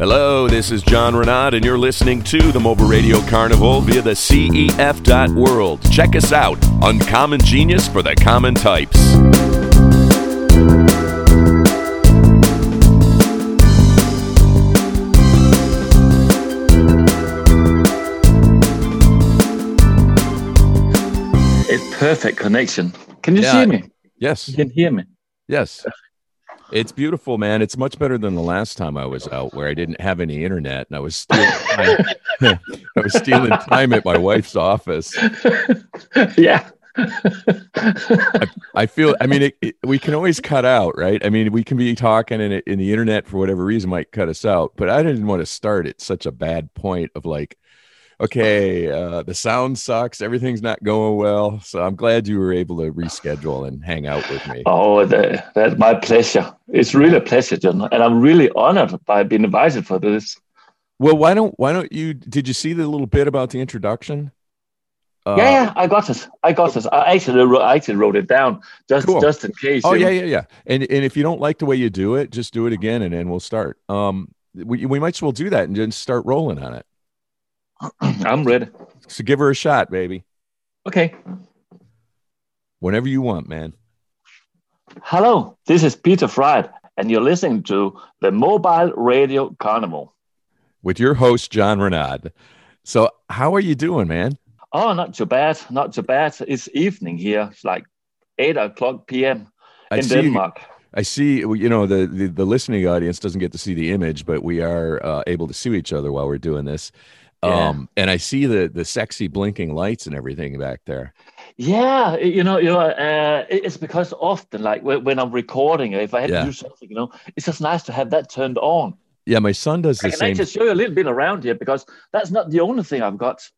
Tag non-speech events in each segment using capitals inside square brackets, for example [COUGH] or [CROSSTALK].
Hello, this is John Reneaud, and you're listening to the Mobile Radio Carnival via the CEF.world. Check us out, Uncommon Genius for the Common Types. It's perfect connection. Can you Yeah. see me? Yes, You can hear me. yes. It's beautiful, man. It's much better than the last time I was out where I didn't have any internet and I was stealing time. [LAUGHS] I was stealing time at my wife's office. [LAUGHS] yeah. I feel. I mean, it, it, we can always cut out, right? I mean, we can be talking, and, and the internet, for whatever reason, might cut us out. But I didn't want to start at such a bad point of like, okay, uh, the sound sucks, everything's not going well. So I'm glad you were able to reschedule and hang out with me. Oh, the, that's my pleasure. It's really a pleasure, John, and I'm really honored by being invited for this. Well, why don't why don't you? Did you see the little bit about the introduction? Uh, yeah, yeah, I got it. I got it. I actually, wrote, I actually wrote it down just, Cool. just in case. Oh yeah, yeah, yeah. And and if you don't like the way you do it, just do it again, and then we'll start. Um, we we might as well do that and just start rolling on it. I'm ready. So give her a shot, baby. Okay. Whenever you want, man. Hello, this is Peter Fryd, and you're listening to the Mobile Radio Carnival. With your host, John Reneaud. So how are you doing, man? Oh, not too bad. Not too bad. It's evening here. It's like 8 o'clock p.m. I in see Denmark. I see you know the, the the listening audience doesn't get to see the image, but we are uh, able to see each other while we're doing this. Yeah. Um, and I see the the sexy blinking lights and everything back there. Yeah, you know, you know, uh, it's because often, like when, when I'm recording, if I had Yeah. to do something, you know, it's just nice to have that turned on. Yeah, my son does the I can same. actually show you a little bit around here because that's not the only thing I've got.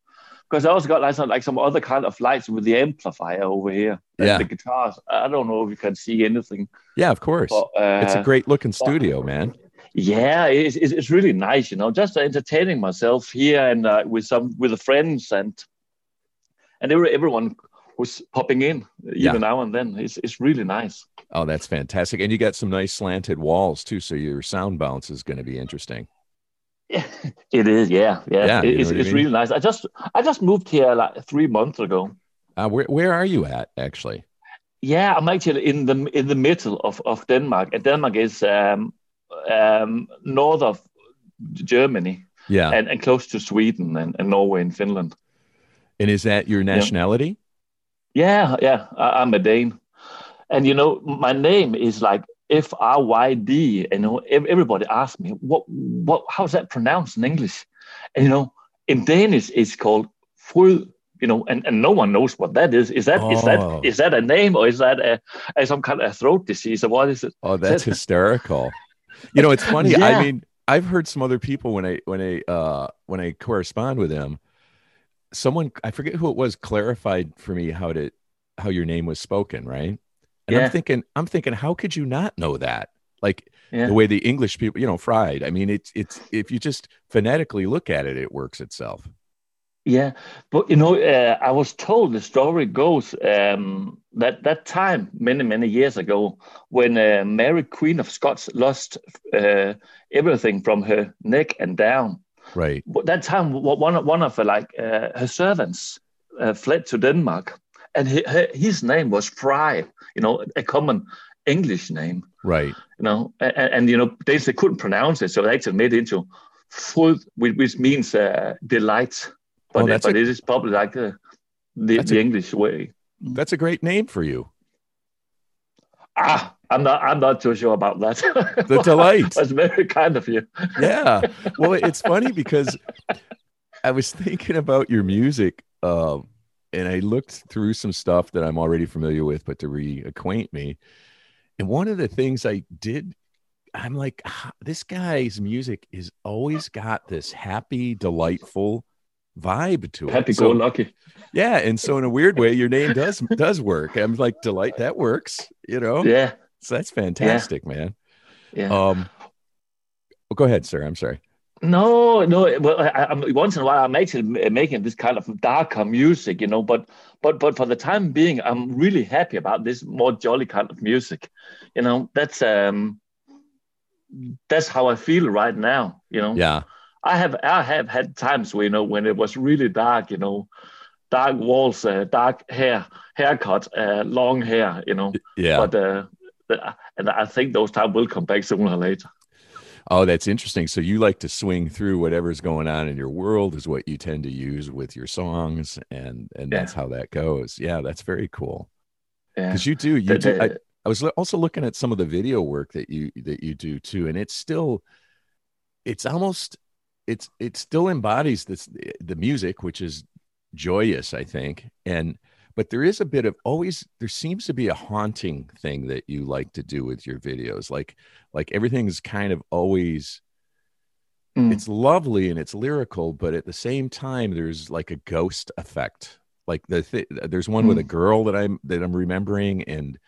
Because I also got like some like some other kind of lights with the amplifier over here. Yeah. the guitars. I don't know if you can see anything. Yeah, of course. But, uh, it's a great looking studio, man. Yeah, it's, it's, really nice, you know, just entertaining myself here and uh, with some with the friends and and every, everyone who's popping in even Yeah. now and then. It's it's really nice. Oh, that's fantastic. And you got some nice slanted walls too, so your sound bounce is going to be interesting. Yeah, [LAUGHS] it is. Yeah, yeah. Yeah, It- it's it's mean? really nice. I just I just moved here like three months ago. Uh, where where are you at actually? Yeah, I'm actually in the in the middle of, of Denmark, and Denmark is um, um, north of Germany Yeah. and, and close to Sweden and, and Norway and Finland. And is that your nationality? Yeah, yeah, I, I'm a Dane, and you know my name is like F R Y D. And you know, everybody asks me what what how's that pronounced in English, and you know in Danish it's called Fryd. You know, and, and no one knows what that is. Is that is Oh. that is that a name or is that a, a some kind of throat disease or what is it? Oh, that's [LAUGHS] hysterical. You know, it's funny. Yeah. I mean, I've heard some other people when I when I uh when I correspond with them, someone I forget who it was clarified for me how to how your name was spoken, right? And Yeah. I'm thinking, I'm thinking, how could you not know that? Like Yeah. the way the English people, you know, fried. I mean, it's it's if you just phonetically look at it, it works itself. Yeah, but you know, uh, I was told the story goes um, that that time many many years ago when uh, Mary Queen of Scots lost uh, everything from her neck and down. Right. But that time, one of- one of her like uh, her servants uh, fled to Denmark, and he, her, his name was Fry. You know, a common English name. Right. You know, and, and you know they, they couldn't pronounce it, so they actually made it into which, which means uh, delight. But, Oh, that's but a- it is probably like uh, the, the a- English way. That's a great name for you. Ah, I'm not. I'm not too sure about that. [LAUGHS] The delight. That's very kind of you. yeah well it's funny because i was thinking about your music um and i looked through some stuff that i'm already familiar with but to reacquaint me and one of the things i did i'm like "Ah, this guy's music is always got this happy delightful vibe to it Happy So- go lucky. yeah and so in a weird way your name does [LAUGHS] does work i'm like delight that works you know Yeah, so that's fantastic man yeah. um oh, go ahead sir i'm sorry No, no. Well, I, I'm once in a while I'm actually making this kind of darker music, you know. But but but for the time being, I'm really happy about this more jolly kind of music. You know, that's um, that's how I feel right now. You know. Yeah. I have I have had times you know when it was really dark, you know, dark walls, uh, dark hair, haircut, uh, long hair, you know. Yeah. But uh, and I think those times will come back sooner or later. Oh, that's interesting. So you like to swing through whatever's going on in your world is what you tend to use with your songs, and and yeah. that's how that goes. Yeah, that's very cool. Because yeah. you do, you the, do. I, I was also looking at some of the video work that you that you do too, and it's still, it's almost, it's it still embodies this the music, which is joyous, I think, and but there is a bit of always there seems to be a haunting thing that you like to do with your videos like like everything's kind of always mm. it's lovely and it's lyrical but at the same time there's like a ghost effect like the th- there's one mm. with a mm. girl that i'm that i'm remembering and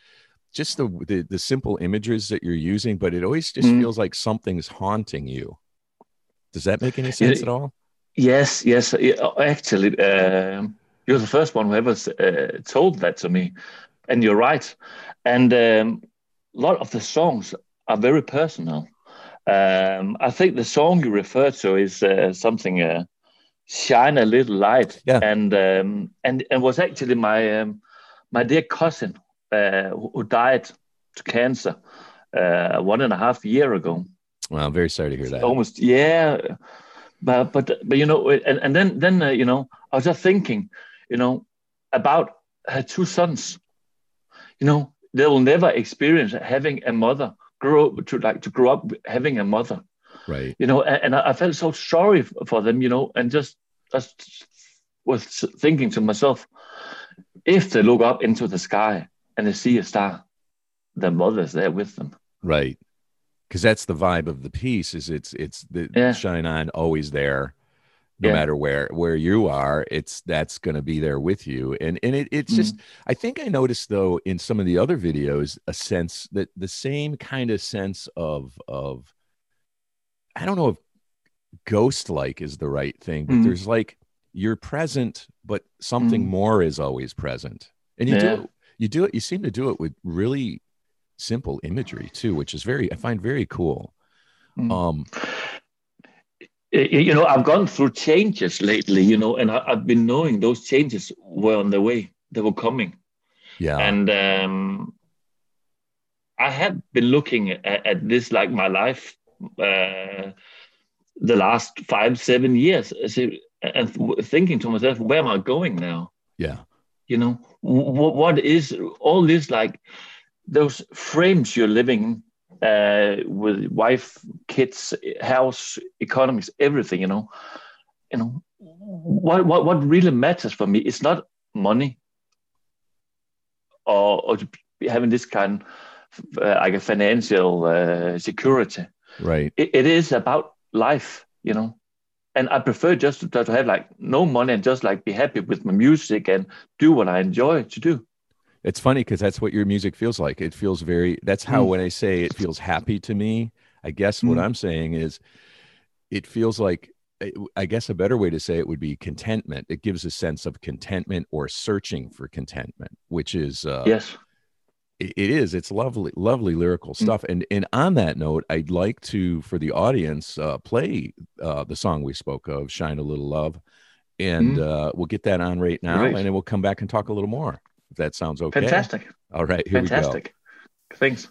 just the, the, the simple images that you're using but it always just mm. feels like something's haunting you does that make any sense at all yes yes actually um you're the first one who ever uh, told that to me, and you're right. And um, a lot of the songs are very personal. Um, I think the song you refer to is uh, something uh, "Shine a Little Light," yeah. and um, and and was actually my um, my dear cousin uh, who died to cancer uh, one and a half year ago. Well, I'm very sorry to hear that. Almost, yeah. But but but you know, and, and then then uh, you know, I was just thinking, you know, about her two sons. You know, they will never experience having a mother grow to like to grow up having a mother. Right. You know, and, and I felt so sorry for them, you know, and just just was thinking to myself, if they look up into the sky and they see a star, their mother's there with them. Right. Because that's the vibe of the piece is it's it's the yeah. shine on always there no yeah. matter where where you are it's that's going to be there with you and and it, it's mm-hmm. just i think i noticed though in some of the other videos a sense that the same kind of sense of of i don't know if ghost like is the right thing but mm-hmm. there's like you're present but something mm-hmm. more is always present and you yeah. do you do it you seem to do it with really simple imagery too which is very i find very cool mm. um you know, I've gone through changes lately, you know, and I, have been knowing those changes were on the way, they were coming. Yeah. And um, I had been looking at, at this like my life uh, the last five, seven years and thinking to myself, where am I going now? Yeah. You know, what, what is all this like those frames you're living uh, with wife, kids, house, economics, everything. You know, you know what what what really matters for me is not money or, or having this kind of uh, like a financial uh, security. Right. It, it is about life. You know. And I prefer just to, to have like no money and just like be happy with my music and do what I enjoy to do. It's funny because that's what your music feels like. It feels very, that's how mm. when I say it feels happy to me, I guess mm. what I'm saying is it feels like, I guess a better way to say it would be contentment. It gives a sense of contentment or searching for contentment, which is, uh, yes, it is. It's lovely, lovely lyrical mm. stuff. Mm. And and on that note, I'd like to, for the audience, uh, play uh, the song we spoke of, "Shine a Little Love," and mm. uh, we'll get that on right now, and then we'll come back and talk a little more if that sounds okay. Fantastic. All right, here Fantastic. we go. Thanks.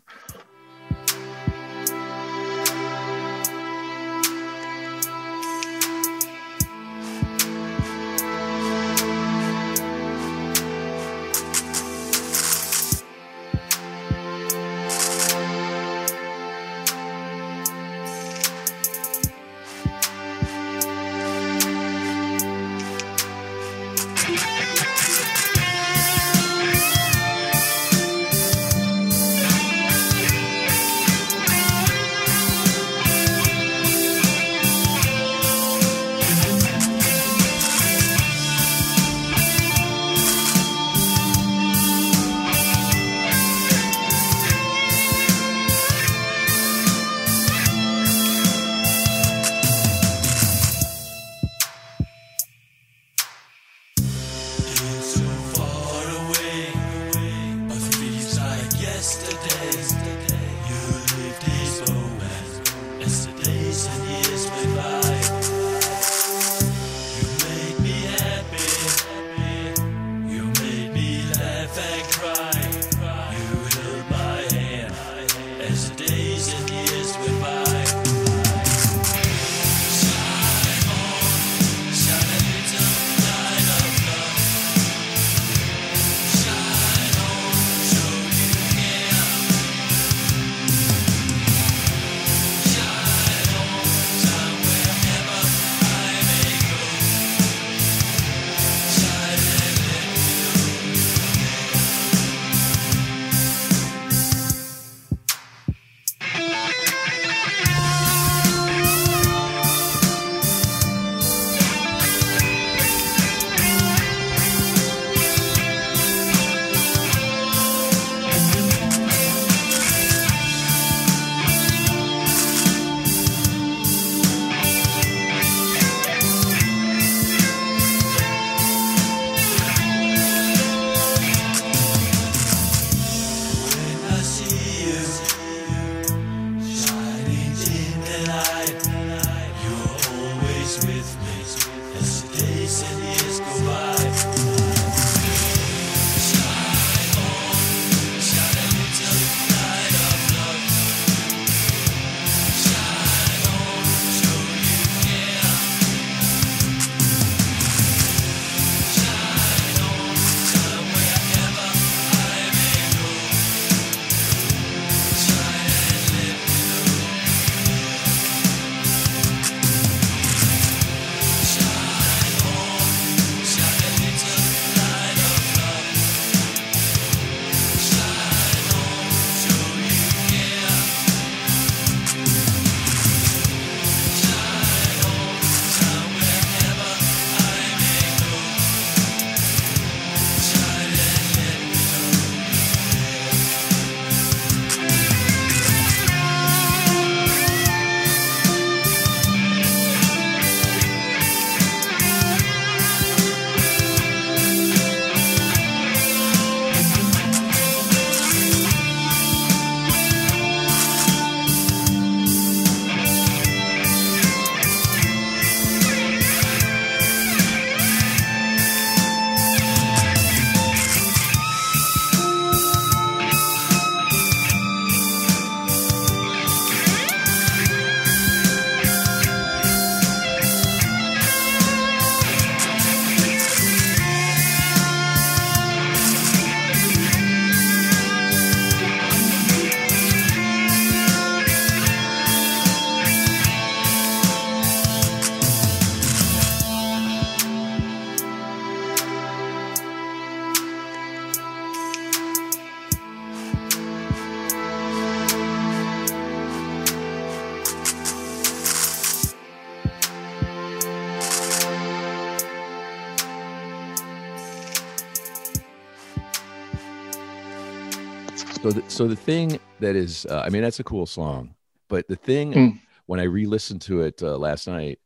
So, the, thing that is, uh, I mean, that's a cool song, but the thing Mm. when I re-listened to it uh, last night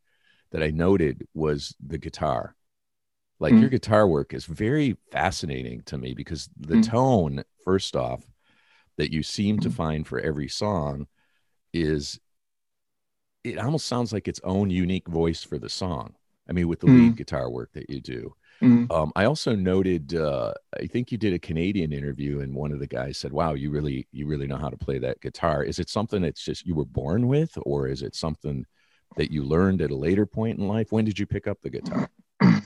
that I noted was the guitar. Like Mm. your guitar work is very fascinating to me because the Mm. tone, first off, that you seem to Mm. find for every song is it almost sounds like its own unique voice for the song. I mean, with the lead guitar work that you do. Mm. Um, I also noted, uh, I think you did a Canadian interview, and one of the guys said, "Wow, you really, you really know how to play that guitar. Is it something that's just you were born with, or is it something that you learned at a later point in life? When did you pick up the guitar? [CLEARS THROAT]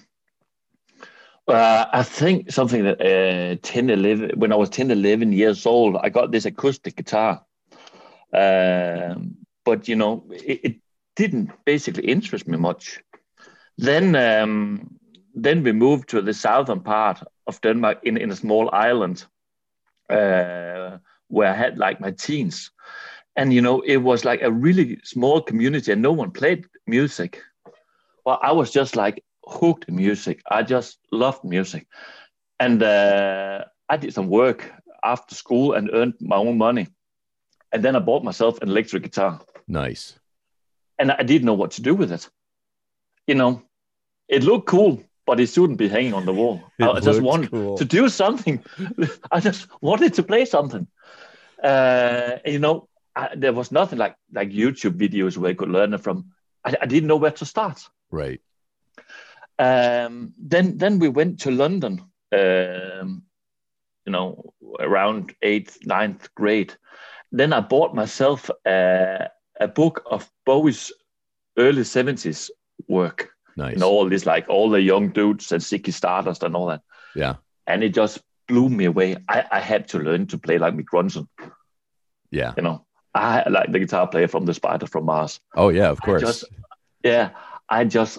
Uh, I think something that uh, 10, 11, when I was 10, 11 years old, I got this acoustic guitar. Um, but, you know, it, it didn't basically interest me much. Then, um, then we moved to the southern part of Denmark in, in a small island uh, where I had like my teens. And, you know, it was like a really small community and no one played music. Well, I was just like hooked in music. I just loved music. And uh, I did some work after school and earned my own money. And then I bought myself an electric guitar. Nice. And I didn't know what to do with it. You know, it looked cool, but it shouldn't be hanging on the wall. [LAUGHS] I just wanted cool. to do something. [LAUGHS] I just wanted to play something. Uh, you know, I, there was nothing like like YouTube videos where I could learn it from. I, I didn't know where to start. Right. Um, then then we went to London. Um, you know, around eighth, ninth grade. Then I bought myself a, a book of Bowie's early seventies work. Nice. And all this, like all the young dudes and Ziggy Stardust and all that. Yeah. And it just blew me away. I, I had to learn to play like Mick Ronson. Yeah. You know, I like the guitar player from The Spider from Mars. Oh yeah. Of I course. just- Yeah, I just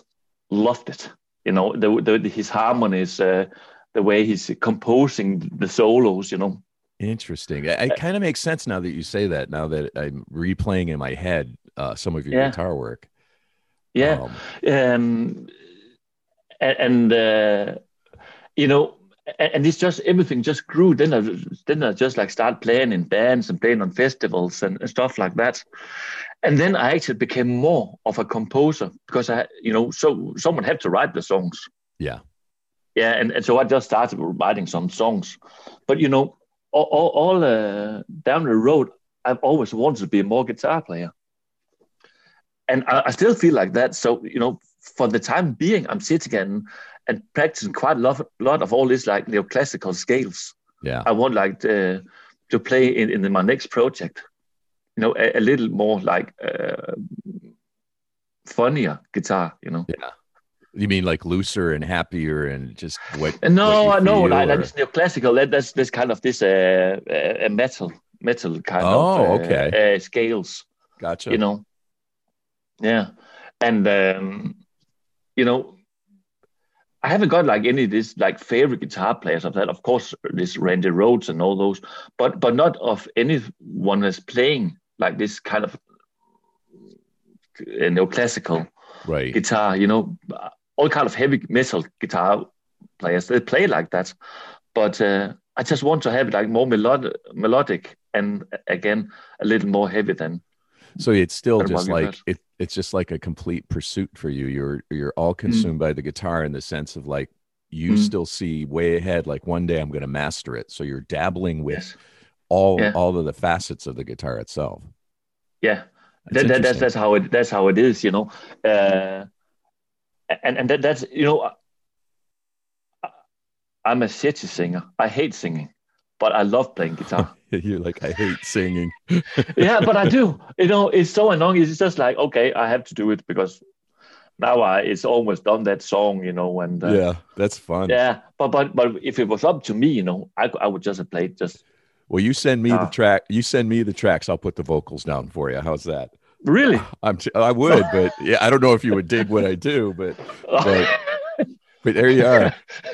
loved it. You know, the, the his harmonies, uh, the way he's composing the solos. You know, Interesting. It, it kind of makes sense now that you say that. Now that I'm replaying in my head uh, some of your Yeah. guitar work. Yeah. Um, um, and, and uh, you know, and, it's just everything just grew. Then I then I just like start playing in bands and playing on festivals and, and stuff like that. And then I actually became more of a composer because I, you know, so someone had to write the songs. yeah. Yeah, and, and so I just started writing some songs. But you know, all, all, all uh, down the road, I've always wanted to be a more guitar player, and I, I still feel like that. So you know, for the time being, I'm sitting and and practicing quite a lot, lot of all these like neoclassical scales. Yeah. I want like to, to play in, in my next project. You know, a, a little more like uh, funnier guitar. You know. Yeah. You mean like looser and happier and just what? Uh, No, what no, like, or- this neoclassical. That, that's this kind of this uh, uh, metal, metal kind Oh, of uh, okay. uh, scales. Gotcha. You know, yeah, and um, you know, I haven't got like any of this like favorite guitar players of that. Of course, this Randy Rhoads and all those, but but not of anyone that's playing like this kind of uh, neoclassical right. guitar. You know, all kind of heavy metal guitar players they play like that, but uh, I just want to have it like more melodic, melodic, and again a little more heavy than So it's still What just like it, it's just like a complete pursuit for you. You're you're all consumed by the guitar in the sense of like you Mm. still see way ahead. Like one day I'm going to master it. So you're dabbling with yes, all Yeah. all of the facets of the guitar itself. yeah. That's that, that, that's that's how it that's how it is, you know. Uh, and and that, that's you know, I, I'm a city singer. I hate singing, but I love playing [LAUGHS] guitar. you're like I hate singing. [LAUGHS] yeah, but I do. You know, it's so annoying. It's just like okay, I have to do it because now I it's almost done that song, you know, and uh, yeah, that's fun. yeah. But but but if it was up to me, you know, I I would just have played just Well, you send me the Ah. track. You send me the tracks. I'll put the vocals down for you. How's that? really. [LAUGHS] I'm. T- I would, but yeah, I don't know if you would dig what I do, but but there you are. [LAUGHS]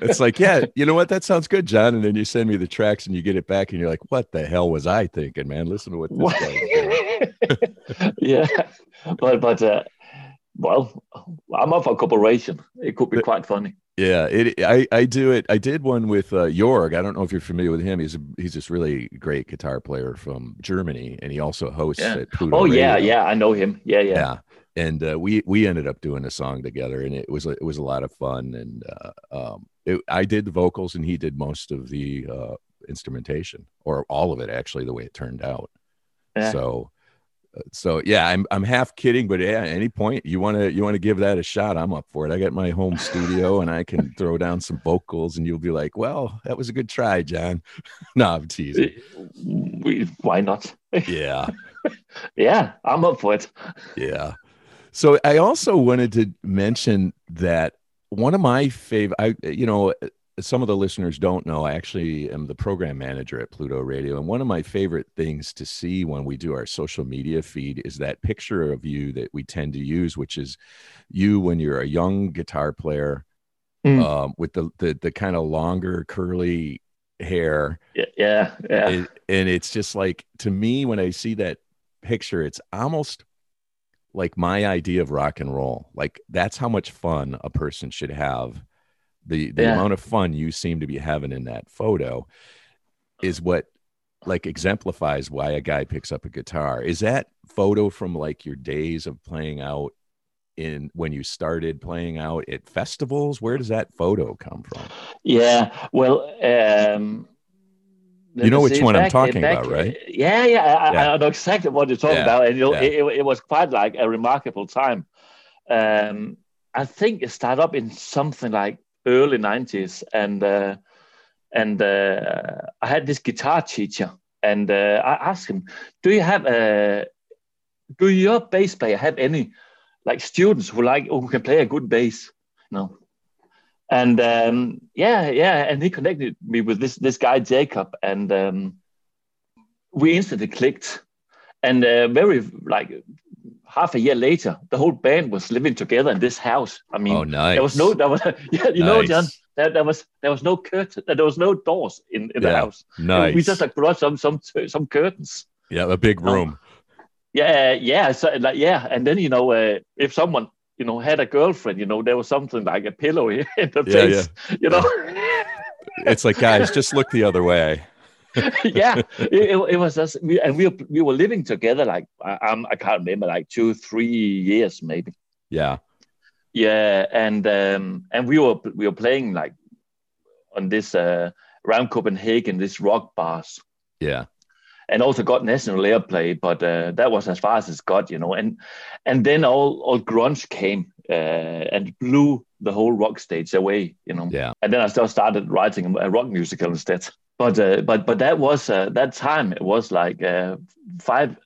It's like, yeah, you know what? That sounds good, John. And then you send me the tracks, and you get it back, and you're like, what the hell was I thinking, man? Listen to what this What? guy. [LAUGHS] yeah, but but uh, well, I'm up for cooperation. It could be quite funny. Yeah, it. I I do it. I did one with uh, Jorg. I don't know if you're familiar with him. He's a, he's this really great guitar player from Germany, and he also hosts Yeah. at Pluto Oh yeah, yeah, I know him. Yeah, yeah. yeah. And uh, we we ended up doing a song together, and it was a- it was a lot of fun. And uh, um, it, I did the vocals, and he did most of the uh, instrumentation, or all of it, actually, the way it turned out. Yeah. So, uh, so yeah, I'm I'm half kidding, but yeah, at any point you want to you want to give that a shot, I'm up for it. I got my home studio, and I can throw down some vocals, and you'll be like, "Well, that was a good try, John." [LAUGHS] no, I'm teasing. We, why not? [LAUGHS] Yeah. Yeah, I'm up for it. Yeah. So I also wanted to mention that one of my favorite, I you know, some of the listeners don't know, I actually am the program manager at Pluto Radio, and one of my favorite things to see when we do our social media feed is that picture of you that we tend to use, which is you when you're a young guitar player Mm. um, with the the, the kind of longer curly hair Yeah, yeah, yeah. it- and it's just like to me when i see that picture it's almost like my idea of rock and roll like that's how much fun a person should have. The the Yeah. amount of fun you seem to be having in that photo is what like exemplifies why a guy picks up a guitar. Is that photo from like your days of playing out in when you started playing out at festivals? Where does that photo come from? Yeah, well, um, You know which one I'm talking back- about, right? Yeah, yeah, I, Yeah. I know exactly what you're talking Yeah, about, and yeah. it, it, it was quite like a remarkable time. Um, I think it started up in something like early '90s, and uh, and uh, I had this guitar teacher, and uh, I asked him, "Do you have a do your bass player have any like students who like who can play a good bass?" No. And um, yeah, yeah, and he connected me with this this guy Jacob, and um, we instantly clicked. And uh, very like half a year later, the whole band was living together in this house. I mean, oh nice there was no, there was, yeah, you know, John, there, there was there was no curtain, there was no doors in, in the house. nice We just like brought some some some curtains. yeah a big No. room Yeah, yeah, so like yeah, and then you know, uh, if someone you know had a girlfriend, you know, there was something like a pillow [LAUGHS] in the Yeah, face, you know. [LAUGHS] it's like guys just look the other way. [LAUGHS] Yeah, it, it, was us, we, and we were, we were living together like I, I'm, I can't remember like two three years maybe. yeah. Yeah, and um, and we were we were playing like on this uh, around Copenhagen, this rock bars, yeah and also got national airplay, but uh, that was as far as it got, you know. And and then all all grunge came uh, and blew the whole rock stage away, you know. yeah And then I still started writing a rock musical instead. But uh, but but that was uh, that time. It was like uh, five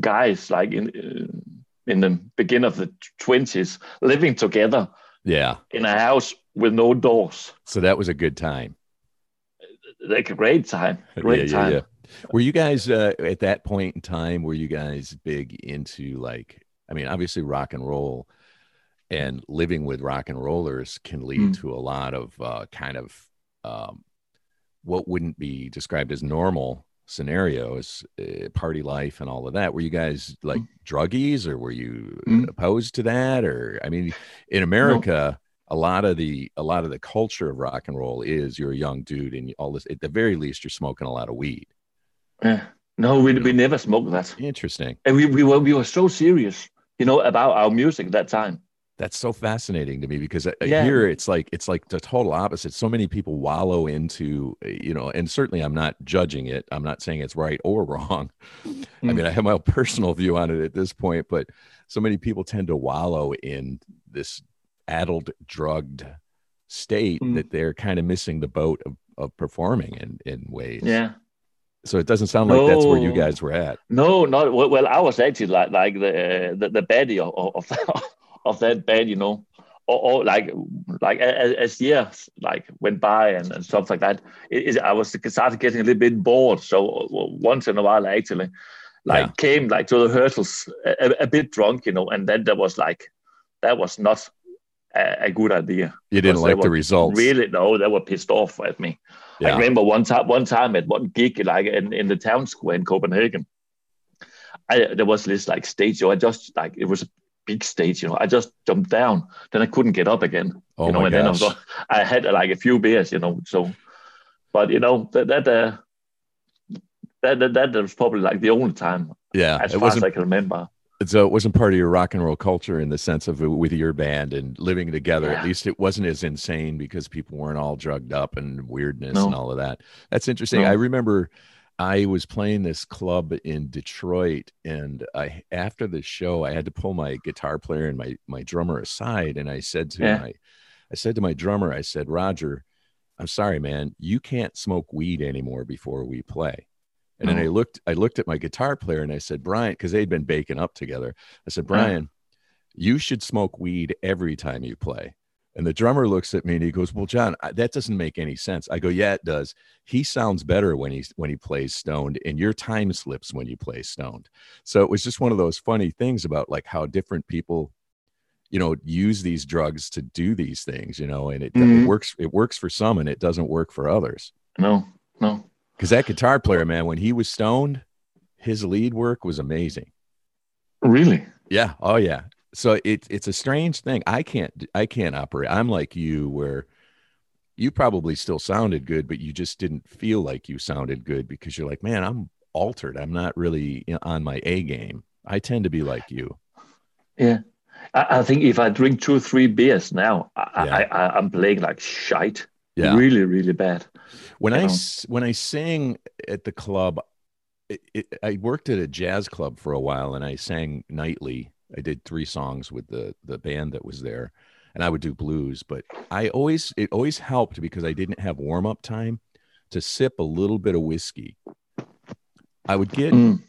guys, like in uh, in the beginning of the twenties, living together yeah in a house with no doors. so that was a good time Like a great time, great yeah, yeah, time. yeah. Were you guys uh, at that point in time were you guys big into like i mean obviously rock and roll and living with rock and rollers can lead Mm. to a lot of uh, kind of um, what wouldn't be described as normal scenarios uh, party life and all of that. Were you guys like druggies or were you Mm. opposed to that? Or i mean in america a lot of the a lot of the culture of rock and roll is you're a young dude and all this at the very least you're smoking a lot of weed Yeah. No, we, we never smoked that, interesting and we, we were we were so serious, you know, about our music at that time. that's so fascinating to me because uh, Yeah. here it's like it's like the total opposite so many people wallow into uh, you know and certainly i'm not judging it i'm not saying it's right or [LAUGHS] wrong i Mm. mean i have my own [LAUGHS] personal view on it at this point but so many people tend to wallow in this addled drugged state Mm. that they're kind of missing the boat of, of performing in in ways Yeah. So it doesn't sound like that's where you guys were at No, not well. I was actually like like the uh, the, the baddie of of, [LAUGHS] of that band, you know, or, or like like as, as years like went by and, and stuff like that. It, it, I was started getting a little bit bored. So once in a while, I actually like Yeah. came like to the hurdles a, a- bit drunk, you know, and then there was like that was not a, a good idea. you didn't like the results Really, no, they were pissed off at me. I remember one time, one time at one gig, like in, in the town square in Copenhagen, I, there was this like stage show. I just like it was a big stage. You know, I just jumped down, then I couldn't get up again. Oh you know, my and then I, gosh. was, I had like a few beers. You know, so but you know that that uh, that, that that was probably like the only time yeah, as it far as wasn't I can remember. So it wasn't part of your rock and roll culture in the sense of uh, with your band and living together. At least it wasn't as insane because people weren't all drugged up and weirdness No. and all of that. That's interesting. No. I remember I was playing this club in Detroit, and I after the show I had to pull my guitar player and my my drummer aside, and I said to Yeah. my I said to my drummer, I said, Roger, I'm sorry, man, you can't smoke weed anymore before we play. And then I looked, I looked at my guitar player and I said, Brian, because they'd been baking up together. I said, Brian, you should smoke weed every time you play. And the drummer looks at me and he goes, Well, John, that doesn't make any sense. I go, Yeah, it does. He sounds better when he's when he plays stoned, and your time slips when you play stoned. So it was just one of those funny things about like how different people, you know, use these drugs to do these things, you know, and it, it Mhm. works, it works for some and it doesn't work for others. No, no. Because that guitar player, man, when he was stoned, his lead work was amazing. Really? Yeah. Oh yeah. So it it's a strange thing. I can't I can't operate. I'm like you where you probably still sounded good, but you just didn't feel like you sounded good because you're like, man, I'm altered. I'm not really on my A game. I tend to be like you. Yeah. I, I think if I drink two three beers now, I, Yeah. I, I, I'm playing like shite. Yeah. Really, really bad. When I know. when I sang at the club, it, it, I worked at a jazz club for a while, and I sang nightly. I did three songs with the the band that was there, and I would do blues. But I always it always helped because I didn't have warm up time to sip a little bit of whiskey. I would get Mm.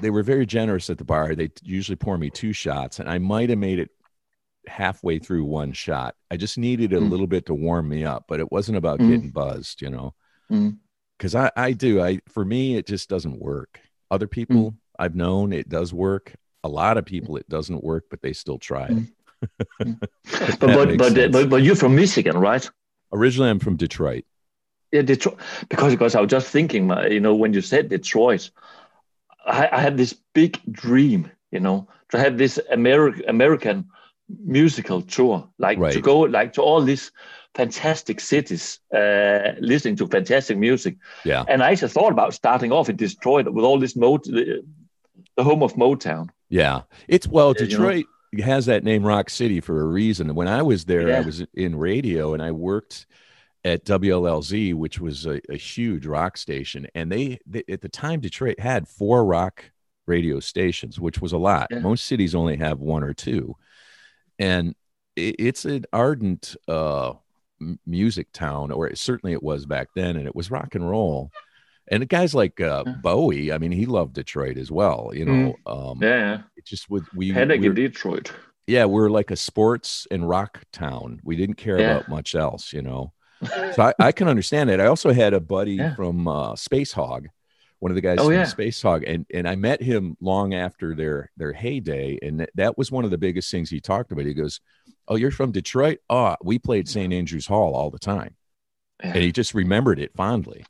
they were very generous at the bar. They usually pour me two shots, and I might have made it halfway through one shot. I just needed a Mm. little bit to warm me up, but it wasn't about Mm. getting buzzed, you know. Mm. Because I, I do. I for me, it just doesn't work. Other people Mm. I've known it does work. A lot of people it doesn't work, but they still try it. Mm. [LAUGHS] But but but, but but you're from Michigan, right? Originally, I'm from Detroit. Yeah, Detroit. Because because I was just thinking, you know, when you said Detroit, I, I had this big dream, you know, to have this American American musical tour, like to go like to all these fantastic cities, uh, listening to fantastic music. Yeah. And I actually thought about starting off in Detroit with all this Mot, the, the home of Motown. Yeah, it's well, Yeah, you know. Detroit has that name Rock City for a reason. When I was there, I was in radio and I worked at WLLZ, which was a, a huge rock station. And they, they at the time Detroit had four rock radio stations, which was a lot. Yeah. Most cities only have one or two, and it, it's an ardent uh, music town, or it, certainly it was back then, and it was rock and roll. And guys like uh, Bowie, I mean, he loved Detroit as well. You know, um, Yeah, it just would we we're- in Detroit. yeah we're like a sports and rock town we didn't care Yeah. about much else you know [LAUGHS] so I, I can understand it i also had a buddy Yeah. from uh, Spacehog one of the guys Oh, from yeah. Spacehog and and i met him long after their their heyday and that, that was one of the biggest things he talked about he goes oh you're from detroit oh we played st andrews hall all the time Yeah. and he just remembered it fondly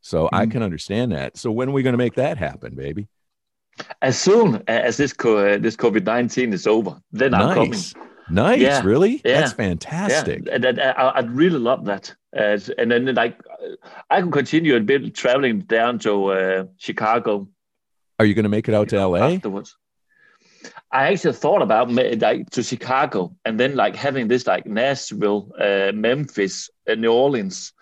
so i Mhm. can understand that so when are we going to make that happen baby As soon as this co- this COVID nineteen is over, then I'm coming. Nice Yeah. really Yeah. that's fantastic Yeah, and, and I, I'd really love that. As and then like I can continue a bit traveling down to uh, Chicago Are you going to make it out to LA? afterwards. I actually thought about like to Chicago and then like having this like Nashville, uh, Memphis, uh, New Orleans,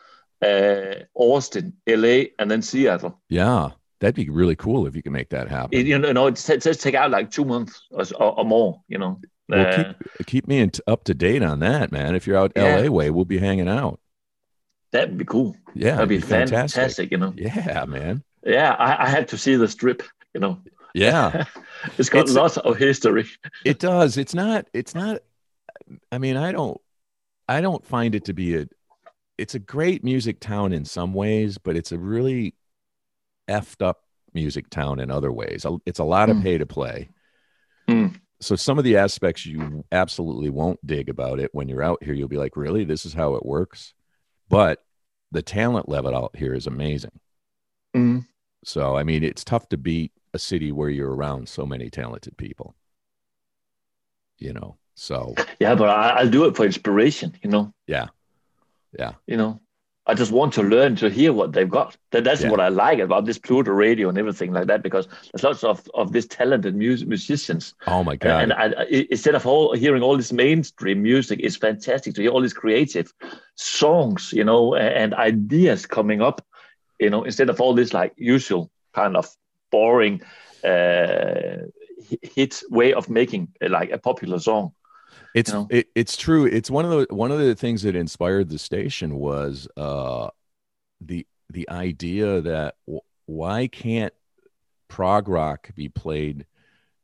uh, Austin, LA, and then Seattle. Yeah, that'd be really cool if you can make that happen. It, you know, it's, it's, it's take out like two months or, or, or more. You know. Well, keep keep me in up to date on that, man. If you're out Yeah. LA way, we'll be hanging out. that'd be cool. Yeah, That'd it'd be fantastic. You know. Yeah, man. Yeah, I, I had to see the strip. You know. Yeah, [LAUGHS] it's got It's- lots of history. it does. It's not. It's not. I mean, I don't. I don't find it to be a. It's a great music town in some ways, but it's a really effed up music town in other ways. It's a lot of Mm. pay to play. Mm. So some of the aspects you absolutely won't dig about it when you're out here. You'll be like, really, this is how it works. But the talent level out here is amazing. Mm. So I mean, it's tough to beat a city where you're around so many talented people. you know. So yeah, but I, I'll do it for inspiration, you know. yeah, yeah, You know, I just want to learn to hear what they've got. That, that's Yeah. what I like about this Pluto radio and everything like that because there's lots of of these talented mus- musicians. oh my god, And I, I, instead of all hearing all this mainstream music, it's fantastic to hear all these creative songs, you know, a- and ideas coming up, you know, instead of all this like usual kind of boring uh, hit way of making uh, like a popular song. It's you know? it, it's true. It's one of the one of the things that inspired the station was uh the the idea that w- why can't prog rock be played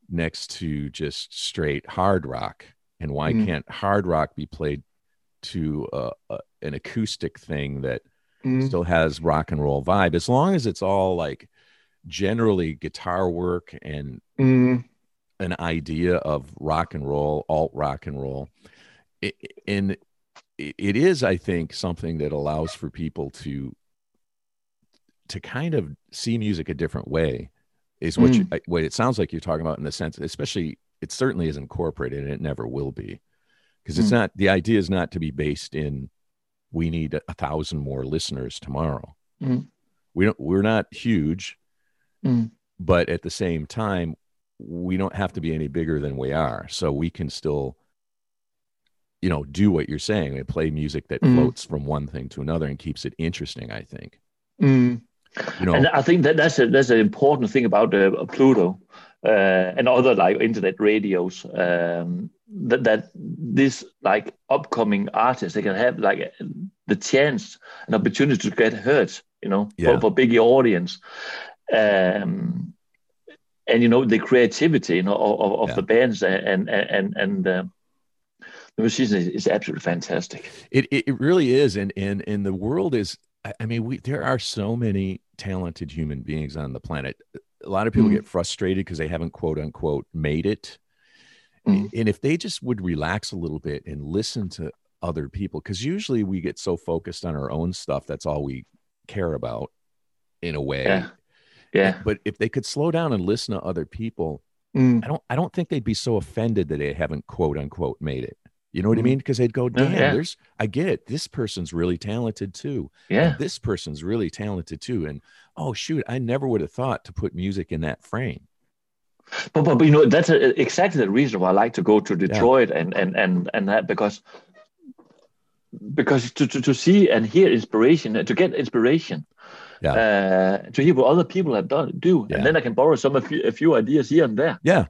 next to just straight hard rock, and why Mm. can't hard rock be played to uh, uh, an acoustic thing that still has rock and roll vibe as long as it's all like generally guitar work and Mm. An idea of rock and roll, alt rock and roll. It, and it is, I think, something that allows for people to to kind of see music a different way. Is what you, what it sounds like you're talking about in the sense, especially it certainly is incorporated and it never will be because it's Mm. not the idea is not to be based in we need a, a thousand more listeners tomorrow. Mm. We don't we're not huge, Mm. but at the same time, we don't have to be any bigger than we are. So we can still, you know, do what you're saying and play music that Mm. floats from one thing to another and keeps it interesting, I think. Mm. You know, And I think that that's a, that's an important thing about uh, Pluto uh, and other like internet radios. Um, that that this like upcoming artists they can have like the chance and opportunity to get heard. You know, Yeah. for, for bigger audience. Um, and you know the creativity, you know, of, of- Yeah. the bands and and and and uh, the musicians is, absolutely fantastic. it, it it really is, and and and the world is. I- I mean, we there are so many talented human beings on the planet. A lot of people Mm. get frustrated because they haven't quote unquote made it. Mm. And if they just would relax a little bit and listen to other people, because usually we get so focused on our own stuff, that's all we care about in a way. Yeah, yeah. But if they could slow down and listen to other people, Mm. I don't I don't think they'd be so offended that they haven't quote unquote made it. You know what I Mhm. mean? Because they'd go, Yeah, damn, yeah. there's I get it. This person's really talented too. Yeah. And this person's really talented too. And oh shoot, I never would have thought to put music in that frame. But, but, but you know that's a, exactly the reason why I like to go to Detroit and and and and that because because to, to, to see and hear inspiration to get inspiration uh, to hear what other people have done do Yeah. and then I can borrow some a few, a few ideas here and there. Yeah.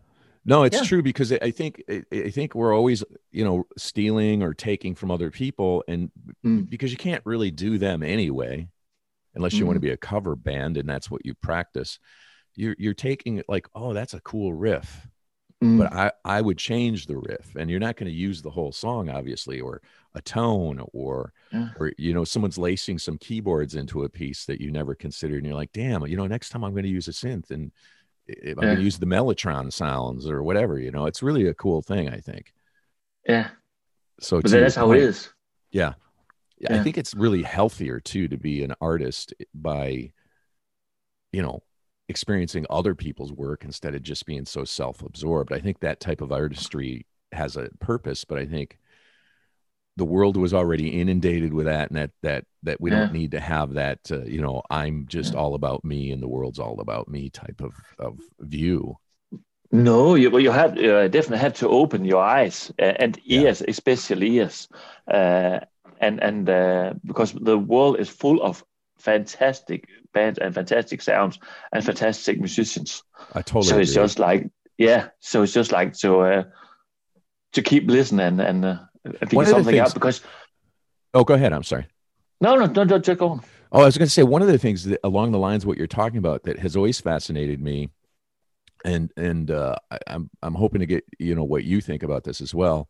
No, it's Yeah. true because I think I I think we're always, you know, stealing or taking from other people, and Mm. because you can't really do them anyway, unless you Mm. want to be a cover band and that's what you practice. You're you're taking it like, oh, that's a cool riff, Mm. but I I would change the riff, and you're not going to use the whole song, obviously, or a tone, or Yeah. or you know, someone's lacing some keyboards into a piece that you never considered, and you're like, damn, you know, next time I'm going to use a synth and I'm going to use the Mellotron sounds or whatever, you know, it's really a cool thing, I think. yeah, So but that's how it is. Yeah. yeah. I think it's really healthier too to be an artist by, you know, experiencing other people's work instead of just being so self absorbed. I think that type of artistry has a purpose, but I think the world was already inundated with that and that that that we don't need to have that uh, you know i'm just Yeah. all about me and the world's all about me type of of view No, you well, you have uh, definitely have to open your eyes and Yeah. ears, especially ears, uh, and and uh, because the world is full of fantastic bands and fantastic sounds and fantastic musicians. i totally so it's just like yeah, so it's just like to uh, to keep listening and uh, figure something things- out because oh go ahead i'm sorry no no no no go on. Oh, I was going to say one of the things that along the lines of what you're talking about that has always fascinated me, and and uh, I, I'm I'm hoping to get you know what you think about this as well.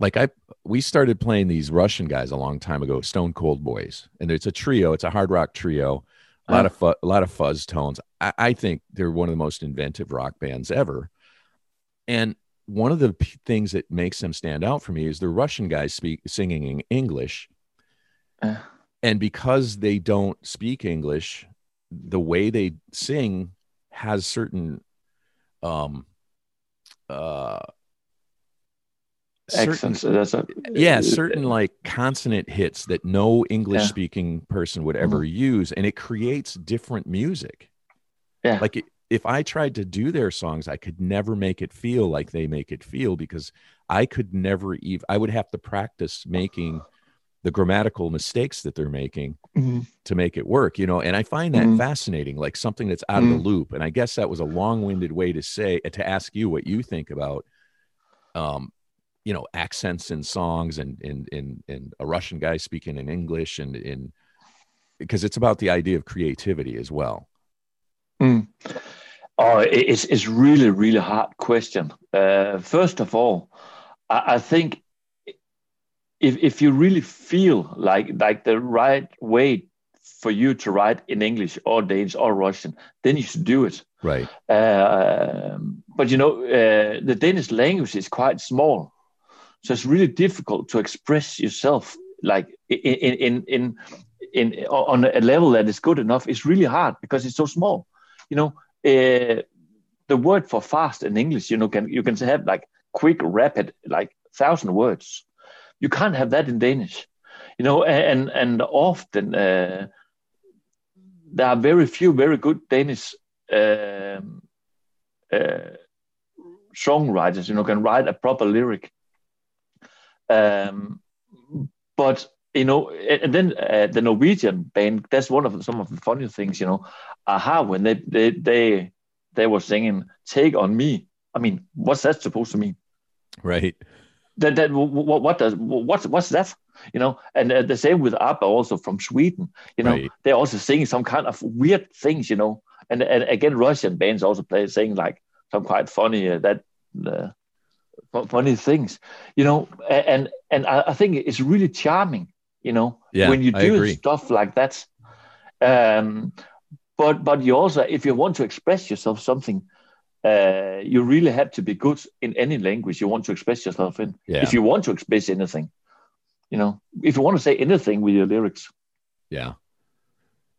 Like I, we started playing these Russian guys a long time ago, Stone Cold Boys, and it's a trio. It's a hard rock trio, a lot Oh. of fu- a lot of fuzz tones. I, I think they're one of the most inventive rock bands ever, and one of the p- things that makes them stand out for me is the Russian guys speak singing in English Uh, and because they don't speak english the way they sing has certain um uh accents. That's a, yeah, certain like consonant hits that no English speaking person would ever mm-hmm. use, and it creates different music. Yeah, like if I tried to do their songs, I could never make it feel like they make it feel because I could never even. I would have to practice making the grammatical mistakes that they're making mm-hmm. to make it work you know and i find that mm-hmm. fascinating like something that's out of the mm-hmm. loop and i guess that was a long-winded way to say to ask you what you think about um you know accents in songs and in in in a russian guy speaking in english and in because it's about the idea of creativity as well mm. oh it's it's really really hard question uh first of all I, I think if if you really feel like like the right way for you to write in English or Danish or Russian, then you should do it. Right. Uh, but you know, uh, the Danish language is quite small, so it's really difficult to express yourself like in in in in on a level that is good enough. It's really hard because it's so small. You know, uh, the word for fast in English, you know, can you can have like quick, rapid, like thousand words you can't have that in Danish, you know. And and often uh, there are very few very good Danish uh, uh, songwriters, you know, can write a proper lyric. Um, but you know, and then uh, the Norwegian band. That's one of the, some of the funny things, you know. a-ha, when they they they they were singing "Take on Me." I mean, what's that supposed to mean? Right that, that what, what does what's what's that you know and uh, the same with ABBA also from Sweden you know right. they're also singing some kind of weird things you know and and again Russian bands also play saying like some quite funny uh, that uh, funny things you know and and I, think it's really charming you know yeah, when you do stuff like that um but but you also if you want to express yourself something uh, you really have to be good in any language you want to express yourself in. Yeah. If you want to express anything, you know, if you want to say anything with your lyrics. Yeah.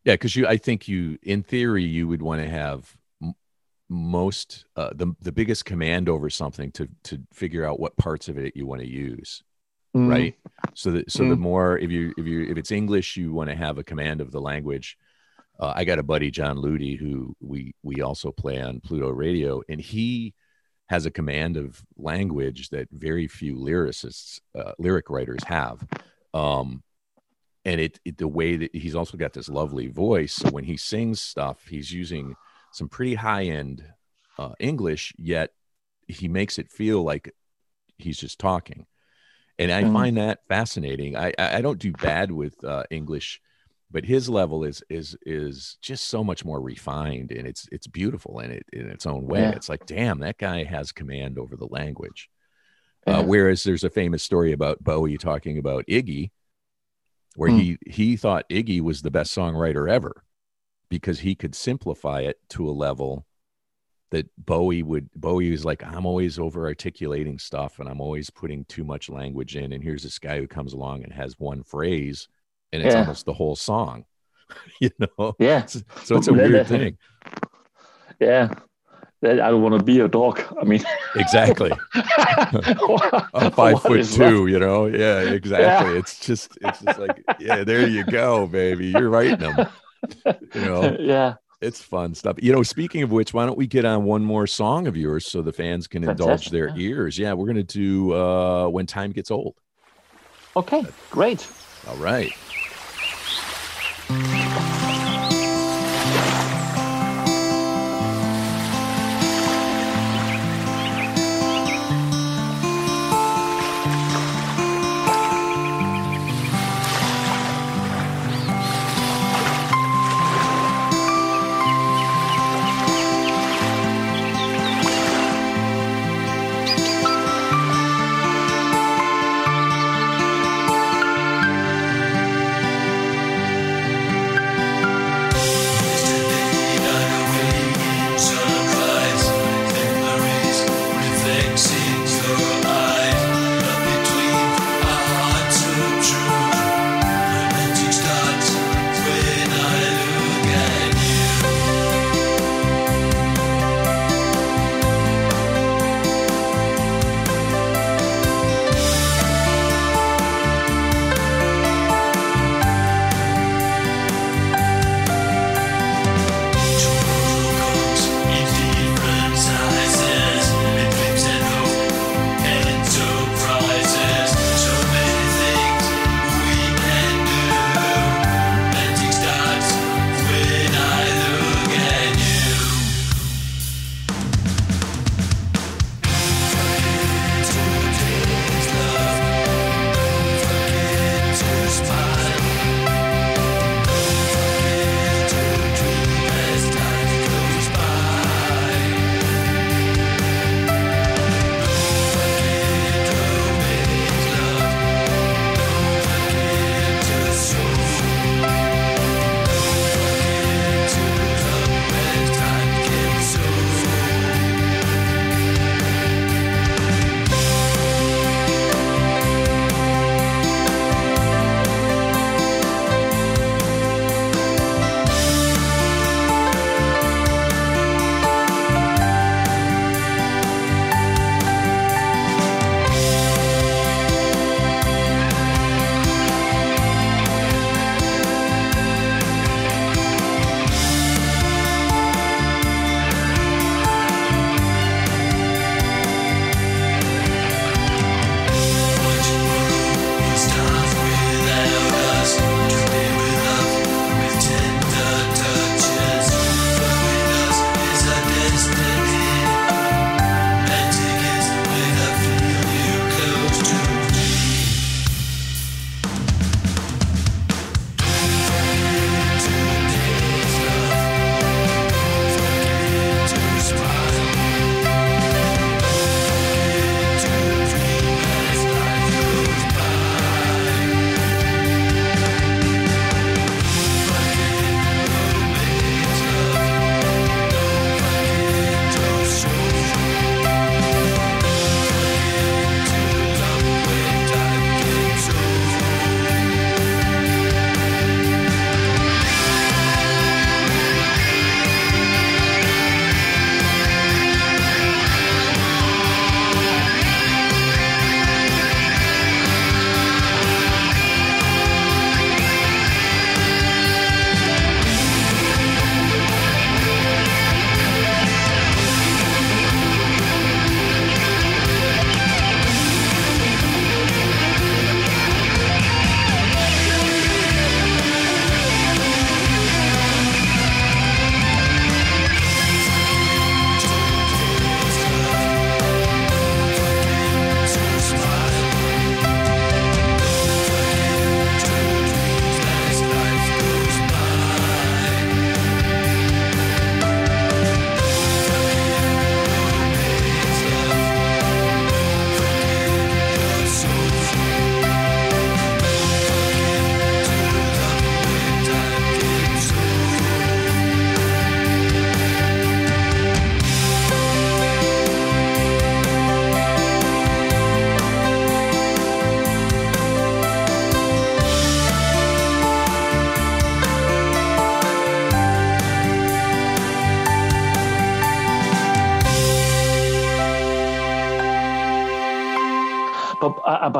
Yeah, because you, I think you, in theory, you would want to have most uh, the the biggest command over something to to figure out what parts of it you want to use, mm. right? So that so mm. the more if you if you if it's English, you want to have a command of the language uh, I got a buddy John Ludi who we we also play on Pluto Radio, and he has a command of language that very few lyricists, uh, lyric writers have. Um, and it, it, the way that he's also got this lovely voice. So when he sings stuff, he's using some pretty high end uh, English, yet he makes it feel like he's just talking. And I mm. find that fascinating. I, I don't do bad with uh, English but his level is is is just so much more refined and it's it's beautiful in it in its own way yeah. it's like damn that guy has command over the language uh, yeah. uh, whereas there's a famous story about bowie talking about iggy where hmm. he he thought iggy was the best songwriter ever because he could simplify it to a level that bowie would bowie was like i'm always over articulating stuff and i'm always putting too much language in and here's this guy who comes along and has one phrase and it's yeah. almost the whole song [LAUGHS] you know yeah so, so it's a weird [LAUGHS] thing yeah I don't want to be a dog. I mean, exactly. [LAUGHS] I'm five what foot two, that? you know. Yeah, exactly. Yeah. It's just, it's just like, yeah, there you go, baby. You're writing them. [LAUGHS] You know. [LAUGHS] Yeah. It's fun stuff. You know, speaking of which, why don't we get on one more song of yours so the fans can Fantastic. indulge their yeah. ears? Yeah, we're gonna do uh "When Time Gets Old." Okay, great. All right.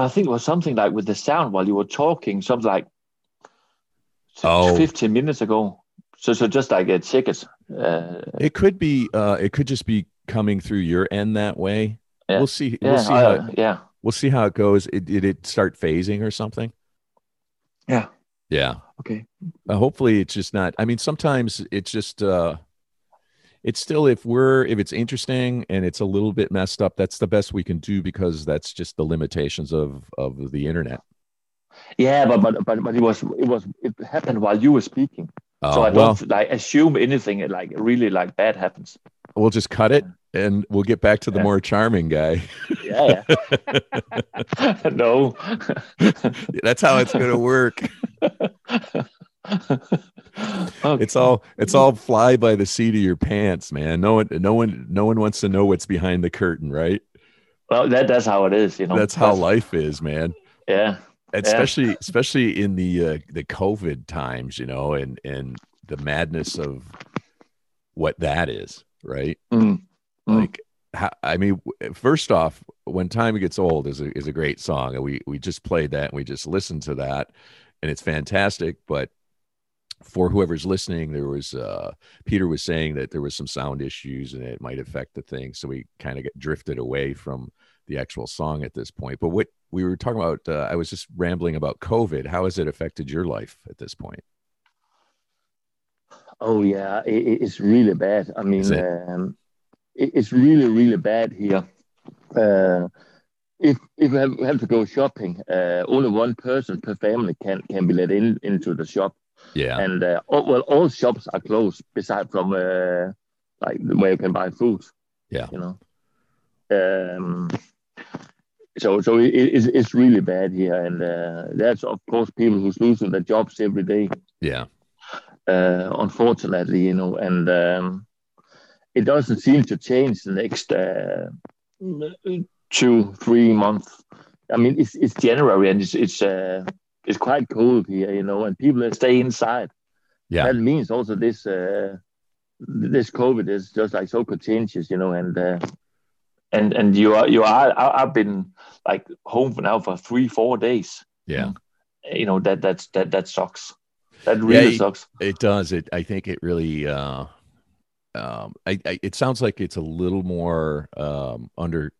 I, think it was something like with the sound while you were talking, something like Oh. 15 minutes ago. So so just like a ticket. Uh, It could be. Uh, it could just be coming through your end that way. Yeah. We'll see. yeah, We'll see I- how. uh, yeah, We'll see how it goes. It, did it start phasing or something? yeah. Yeah. Okay. Uh, hopefully, it's just not. I mean, sometimes it's just. uh It's still if we're if it's interesting and it's a little bit messed up. That's the best we can do because that's just the limitations of of the internet. Yeah, but but but, but it was it was it happened while you were speaking. So oh, I well, don't like assume anything like really like bad happens. we'll just cut it and we'll get back to the Yeah. more charming guy. Yeah. yeah. [LAUGHS] [LAUGHS] no. That's how it's going to work. [LAUGHS] [LAUGHS] Okay. It's all it's all fly by the seat of your pants, man. No one no one no one wants to know what's behind the curtain, right? well that that's how it is, you know. That's how life is, man. Yeah. Especially especially in the uh, the COVID times, you know, and and the madness of what that is, right? Mm. Mm. Like how, I mean, first off, when time gets old is a is a great song, and we we just played that and we just listened to that, and it's fantastic. But for whoever's listening, there was uh, Peter was saying that there was some sound issues and it might affect the thing, so we kind of get drifted away from the actual song at this point. But what we were talking about, uh, I was just rambling about COVID. How has it affected your life at this point? Oh yeah, it, it- it's really bad. I mean, it? um, it, it's really really bad here. Uh, if if we have, we have to go shopping, uh, only one person per family can can be let in into the shop, Yeah, and uh, all, well, all shops are closed beside from uh, like where you can buy food. Yeah. you know. Um, so so it, it's it's really bad here, and uh, there's of course people who's losing their jobs every day yeah, uh, unfortunately, you know, and um, it doesn't seem to change the next uh, two, three months. I mean, it's it's January and it's it's uh, it's quite cold here, you know, and people stay inside. yeah, That means also this uh, this COVID is just like so contagious, you know, and uh, and and you are you are I- I've been like home for now for three four days. yeah. You know that that's that that sucks. That really Yeah, sucks. It does. It. I think it really. Uh, um, I, I. It sounds like it's a little more um, under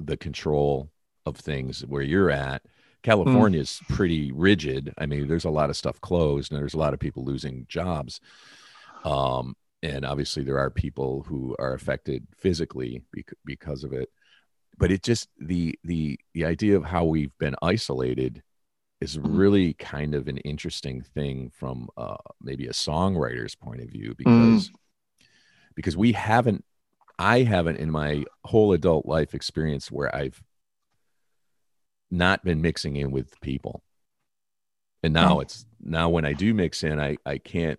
the control of things where you're at. California's pretty rigid. I mean, there's a lot of stuff closed, and there's a lot of people losing jobs. Um, and obviously, there are people who are affected physically bec- because of it. But it just the the the idea of how we've been isolated is Mhm. really kind of an interesting thing from uh, maybe a songwriter's point of view because because we haven't I haven't in my whole adult life experience where I've not been mixing in with people. And now Oh. it's now when I do mix in, I I can't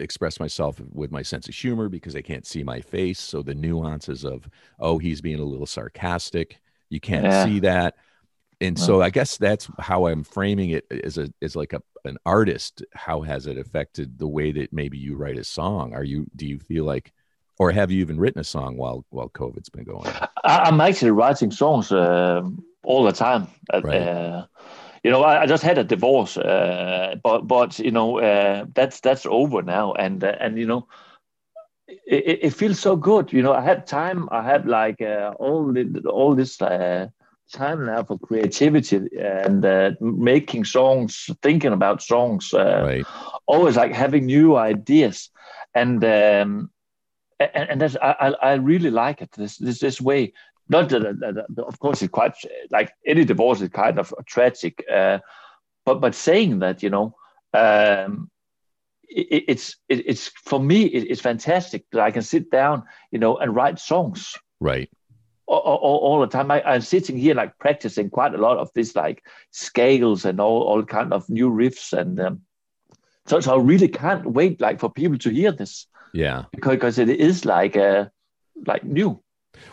express myself with my sense of humor because I can't see my face. So the nuances of oh he's being a little sarcastic, you can't Yeah. see that. And so I guess that's how I'm framing it as a as like a an artist. How has it affected the way that maybe you write a song? Are you do you feel like or have you even written a song while while COVID's been going on? I'm actually writing songs um all the time. Uh, Right. uh, you know, I, I just had a divorce, uh, but but you know uh, that's that's over now, and uh, and you know it, it- feels so good. You know, I had time. I had like uh, all the, all this uh, time now for creativity and uh, making songs, thinking about songs. Uh, Right. always like having new ideas and um and, and I I really like it this this this way not that, of course it's quite like any divorce is kind of tragic uh but but saying that you know um it, it's it, it's for me it, it's fantastic that I can sit down you know and write songs Right. all, all, all the time. I, I'm sitting here like practicing quite a lot of this like scales and all, all kind of new riffs and um, so so I really can't wait like for people to hear this Yeah. because because it is like uh like new.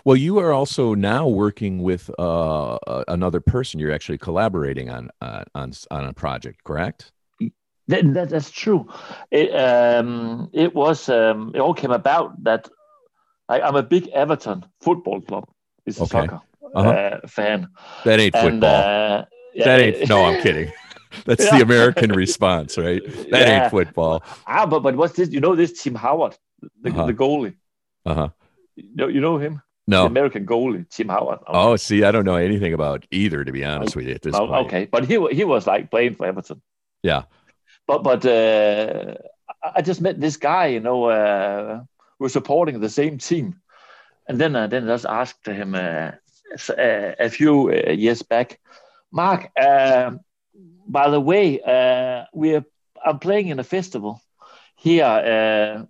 Well, you are also now working with uh, uh, another person. You're actually collaborating on uh, on on a project, correct? That, that that's true. It um it was um it all came about that I, I'm a big Everton football club. It's a Okay. soccer. uh-huh. uh, fan. That ain't football. Uh, yeah, that ain't. No, I'm kidding. [LAUGHS] That's yeah. the American response, right? That yeah. ain't football. Ah, but but what's this? You know this Tim Howard, the, uh-huh. the goalie. Uh huh. You know, you know him. No, the American goalie, Tim Howard. Oh, see, I don't know anything about either, to be honest with you. At this oh, point, okay, but he he was like playing for Everton. Yeah, but but uh, I just met this guy, you know, uh, was supporting the same team, and then uh, then I just asked him uh, a few uh, years back, Mark. Uh, by the way, uh, we're I'm playing in a festival here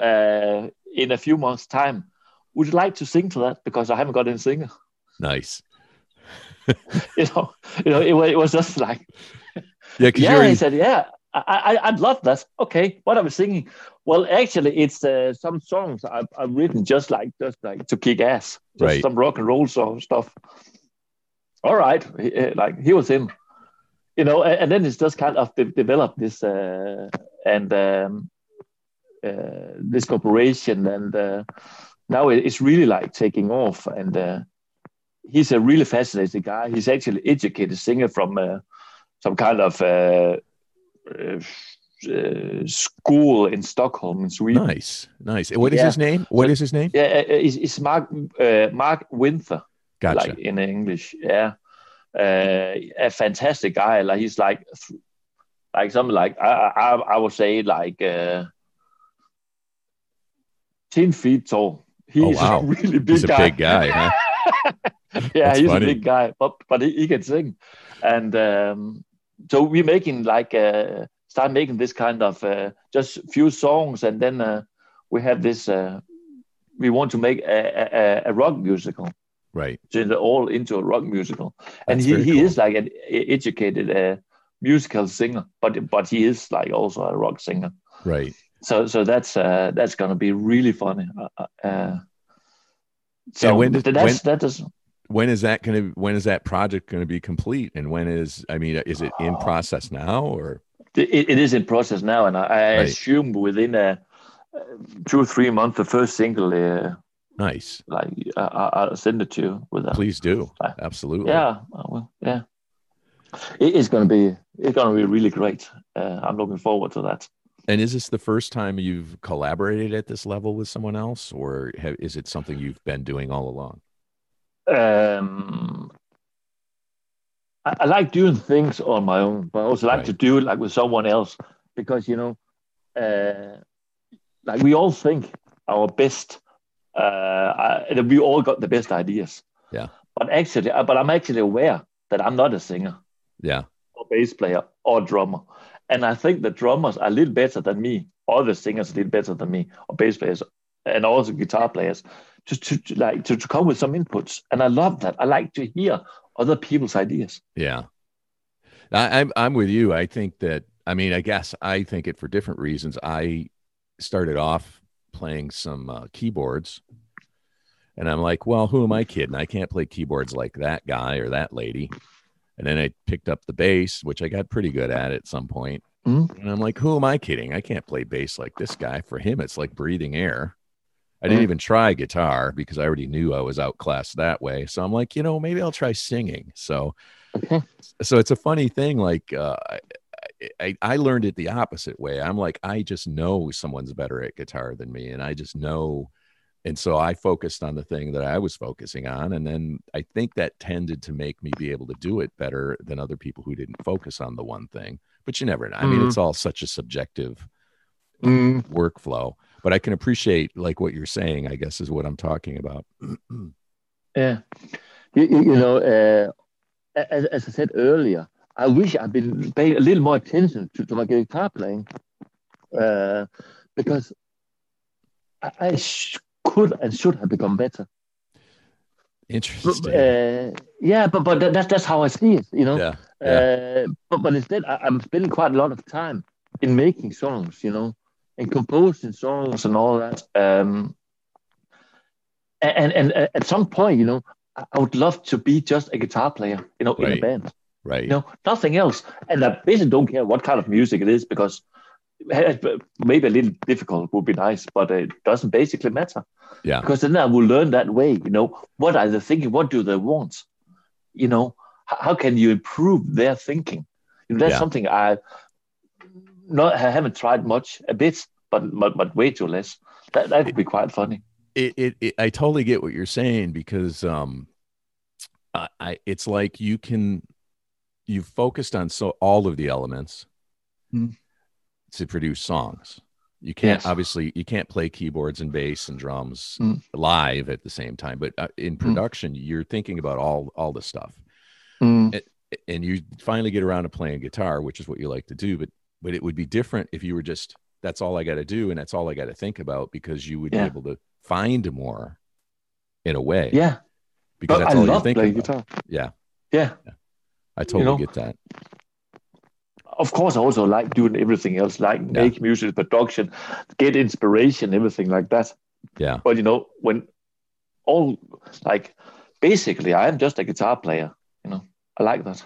in a few months' time. Would you like to sing to that? Because I haven't got any singer. Nice. [LAUGHS] you know, you know, it, it was just like, [LAUGHS] yeah, yeah. He said, yeah, I, I, would love that. Okay, what am I singing? Well, actually, it's uh, some songs I've, I've written just like just like to kick ass, just right. some rock and roll song stuff. All right, uh, like he was in, you know, and, and then it's just kind of de- developed this uh, and um, uh, this cooperation, and uh, now it's really like taking off. And uh, he's a really fascinating guy. He's actually educated singer from some kind of uh, uh, school in Stockholm in Sweden. Nice, nice. What is yeah. his name? What so, is his name? Yeah, uh, it's, it's Mark uh, Mark Winther. Gotcha. Like in English, yeah. Uh, a fantastic guy. Like he's like, like something like I I, I would say like uh, ten feet tall. [LAUGHS] He's oh, wow. a really big he's guy. big guy, huh? [LAUGHS] yeah, That's he's funny. a big guy, but but he, he can sing, and um, so we're making like uh, start making this kind of uh, just few songs, and then uh, we have this. Uh, we want to make a, a, a rock musical, right? So all into a rock musical, and he, he cool. is like an educated uh, musical singer, but but he is like also a rock singer, right? So so that's uh, that's gonna be really funny. Uh, uh so and when did, that's when, that is when is that going to when is that project going to be complete? And when is i mean is it in process now or? it, it is in process now and i, I right. assume within a two or three months the first single uh, nice. like I, will send it to you with that please do. Absolutely. yeah well yeah. It is going to be it's going to be really great. Uh, i'm looking forward to that and is this the first time you've collaborated at this level with someone else or have, is it something you've been doing all along um, I, I, like doing things on my own, but I also like right. to do it like with someone else because you know, uh, like we all think our best. Uh, I, we all got the best ideas. Yeah. But actually, uh, but I'm actually aware that I'm not a singer. Yeah. Or bass player or drummer, and I think the drummers are a little better than me. Or the singers a little better than me, or bass players, and also guitar players just to, to like to, to come with some inputs. And I love that. I like to hear other people's ideas. Yeah. I, I'm I'm with you. I think that I mean, I guess I think it for different reasons. I started off playing some uh, keyboards and I'm like, well, who am I kidding? I can't play keyboards like that guy or that lady. And then I picked up the bass, which I got pretty good at at some point. Mm-hmm. And I'm like, who am I kidding? I can't play bass like this guy. For him, it's like breathing air. I didn't mm. even try guitar because I already knew I was outclassed that way. So I'm like, you know, maybe I'll try singing. So, so it's a funny thing. Like, uh, I, I learned it the opposite way. I'm like, I just know someone's better at guitar than me, and I just know. And so I focused on the thing that I was focusing on, and then I think that tended to make me be able to do it better than other people who didn't focus on the one thing. But you never know. I mean, mm. it's all such a subjective mm. workflow but I can appreciate like what you're saying. I guess is what I'm talking about. [CLEARS THROAT] yeah, you, you know, uh, as, as I said earlier, I wish I'd been paying a little more attention to, to my guitar playing, uh, because I, I sh- could and should have become better. Interesting. Uh, yeah, but but that's that's how I see it. You know. Yeah. yeah. Uh, but but instead, I, I'm spending quite a lot of time in making songs. You know, and composing songs and all that. Um, and, and, and at some point, you know, I would love to be just a guitar player, you know, right. in a band. Right. You know, nothing else. And I basically don't care what kind of music it is because maybe a little difficult would be nice, but it doesn't basically matter. Yeah. Because then I will learn that way. You know, what are they thinking? What do they want? You know, how can you improve their thinking? You know, that's Yeah. something I not I haven't tried much, a bit, but but, but way too less. That that would be quite funny. it, it, it I totally get what you're saying because um I, I it's like you can you've focused on so all of the elements Hmm. To produce songs. You can't Yes. obviously you can't play keyboards and bass and drums Hmm. live at the same time, but uh, in production you're thinking about all all the stuff. Mm. And you finally get around to playing guitar, which is what you like to do, but but it would be different if you were just that's all I got to do and that's all I got to think about because you would Yeah. be able to find more in a way. Yeah, because but that's I all you're thinking about. guitar. Yeah, Yeah, I totally know, get that. Of course. I also like doing everything else, like make music, production, get inspiration, everything like that. Yeah, But you know, when all like basically, I am just a guitar player. You know, I like that.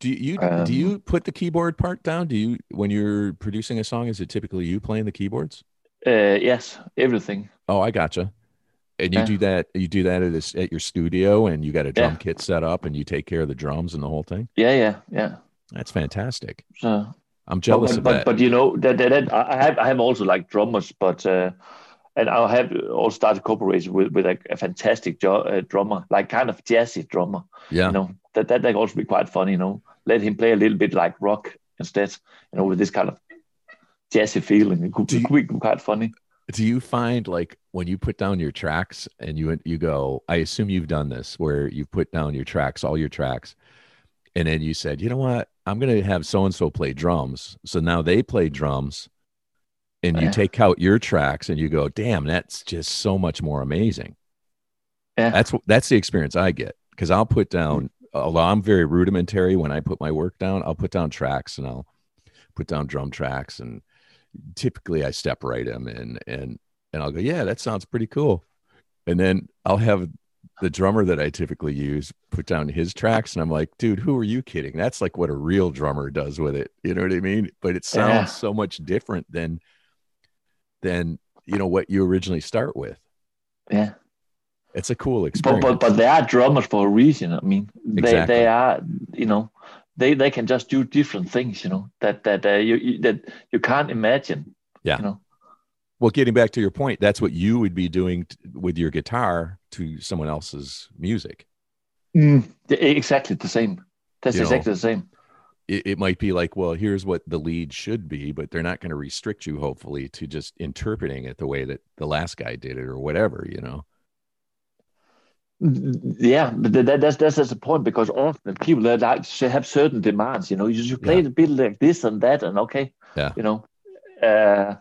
do you Um, do you put the keyboard part down? Do you when you're producing a song? Is it typically you playing the keyboards? Uh, yes, everything. Oh, I gotcha. And you Yeah. do that. You do that at this, at your studio, and you got a drum Yeah. kit set up, and you take care of the drums and the whole thing. Yeah, yeah, yeah. That's fantastic. I'm jealous but, of but, that. But you know that, that, that I have I have also like drummers, but uh, and I have also started cooperating with with a, a fantastic jo- uh, drummer, like kind of jazzy drummer. yeah, You know that that that also be quite funny. You know, let him play a little bit like rock instead. You know, with this kind of jazzy feeling, it could, you- could be quite funny. do you find like when you put down your tracks and you you go i assume you've done this where you put down your tracks all your tracks and then you said you know what i'm going to have so and so play drums so now they play mm-hmm. drums and you Yeah. take out your tracks and you go damn that's just so much more amazing Yeah. that's that's the experience i get because i'll put down mm. although i'm very rudimentary when i put my work down i'll put down tracks and i'll put down drum tracks and typically I step right them and and and I'll go, yeah, that sounds pretty cool. And then I'll have the drummer that I typically use put down his tracks, and I'm like, dude, who are you kidding? That's like what a real drummer does with it. You know what I mean? But it sounds Yeah. so much different than than you know what you originally start with. Yeah. It's a cool But, experience. but but they are drummers for a reason. I mean, they Exactly. they are you know they they can just do different things. You know that that uh, you, you that you can't imagine. Yeah. You know. Well, getting back to your point, that's what you would be doing t- with your guitar to someone else's music. Yeah, Exactly the same. That's You know, exactly the same. it, it might be like, well, here's what the lead should be, but they're not going to restrict you, hopefully, to just interpreting it the way that the last guy did it or whatever, you know? Yeah, but that, that's that's that's the point because often people that like have certain demands. You know, you should play Yeah. a bit like this and that, and okay, Yeah. you know, uh,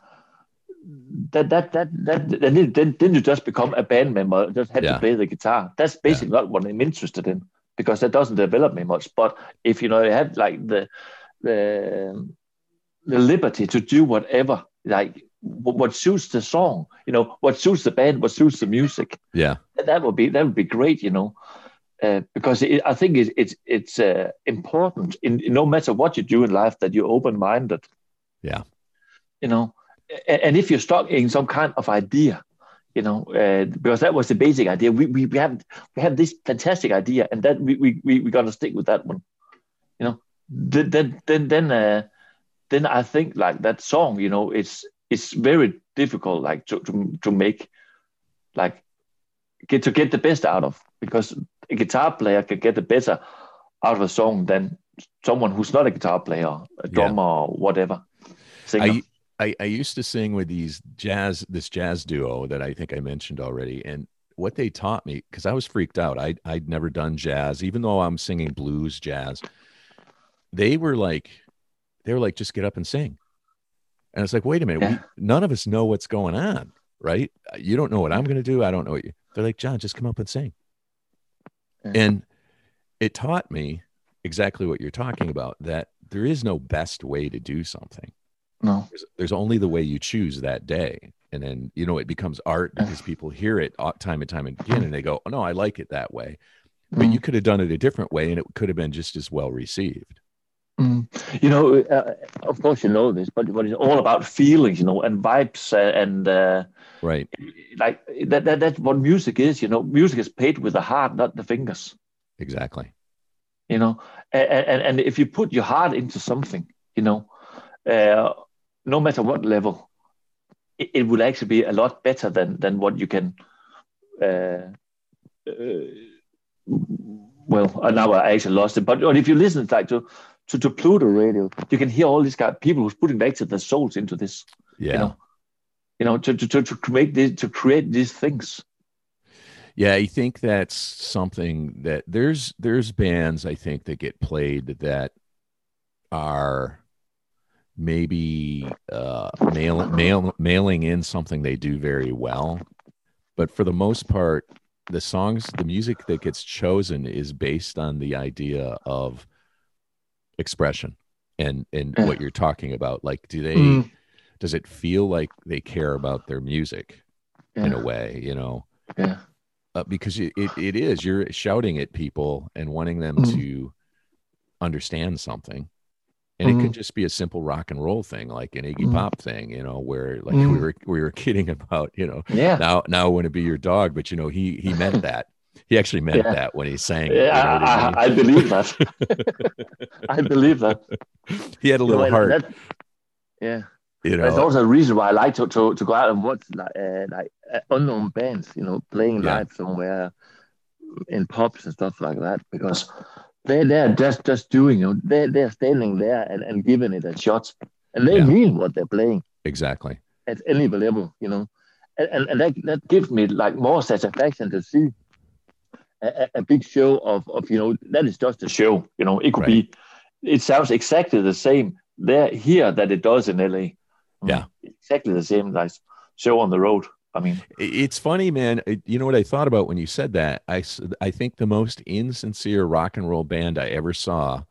that that that that then then, then you just become a band member, just have Yeah. to play the guitar. That's basically not what I'm interested in because that doesn't develop me much. But if you know you have like the the the liberty to do whatever, like what, suits the song, you know, what suits the band, what suits the music Yeah. that would be that would be great, you know, uh, because it, I think it's it's it's uh, important in, in no matter what you do in life that you're open minded. Yeah. You know, and, if you're stuck in some kind of idea, you know, uh, because that was the basic idea. We, we we have we have this fantastic idea, and that we we we we gotta stick with that one. You know, then then then then, uh, then I think like that song, you know, it's it's very difficult like to to, to make like get to get the best out of because a guitar player can get the better out of a song than someone who's not a guitar player, a drummer or whatever. Singer. I, I used to sing with these jazz, this jazz duo that I think I mentioned already. And what they taught me, because I was freaked out, I, I'd never done jazz, even though I'm singing blues jazz. They were like, they were like, just get up and sing. And it's like, wait a minute, Yeah. we, none of us know what's going on, right? You don't know what I'm going to do. I don't know what you. They're like, John, just come up and sing. Yeah. And it taught me exactly what you're talking about that there is no best way to do something no. there's, there's only the way you choose that day and then you know it becomes art because people hear it uh, time and time again and they go oh no i like it that way but Mm. you could have done it a different way and it could have been just as well received Mm. You know, uh, of course you know this, but but it's all about feelings, you know, and vibes, uh, and uh, right, like that, that. That's what music is. You know, music is played with the heart, not the fingers. Exactly. You know, and and, and if you put your heart into something, you know, uh, no matter what level, it, it, will actually be a lot better than than what you can. Uh, uh, well, now I actually lost it. But if you listen like to to, to Pluto radio, you can hear all these guys, people who's putting back to their souls into this. Yeah. You know, you know to, to, to make this, to create these things. Yeah, I think that's something that there's there's bands I think that get played that are maybe uh, mail, mail, mailing in something they do very well, but for the most part, the songs, the music that gets chosen is based on the idea of expression and and what you're talking about like do they mm. does it feel like they care about their music yeah. in a way you know yeah uh, because it, it, it is you're shouting at people and wanting them mm. to understand something and mm. it could mm-hmm. just be a simple rock and roll thing like an iggy mm. pop thing you know where like [LAUGHS] we mm. were we were kidding about you know yeah now now i want to be your dog but you know he he meant [LAUGHS] that he actually meant yeah. that when he sang. Yeah, you know I, I, I, believe that. [LAUGHS] I believe that. He had a little you know, heart. That, yeah. You know, That's also a reason why I like to, to, to go out and watch like uh, like uh, unknown bands, you know, playing yeah. live somewhere in pubs and stuff like that because they're there just just doing, you know, they're they're standing there and, and giving it a shot, and they yeah. mean what they're playing exactly at any level, you know, and and, and that that gives me like more satisfaction to see a, a, big show of, of, you know, that is just a show. You know, it could right. be, it sounds exactly the same there here that it does in LA. Yeah. Exactly the same like show on the road. I mean, it's funny, man. You know what I thought about when you said that? I, I think the most insincere rock and roll band I ever saw,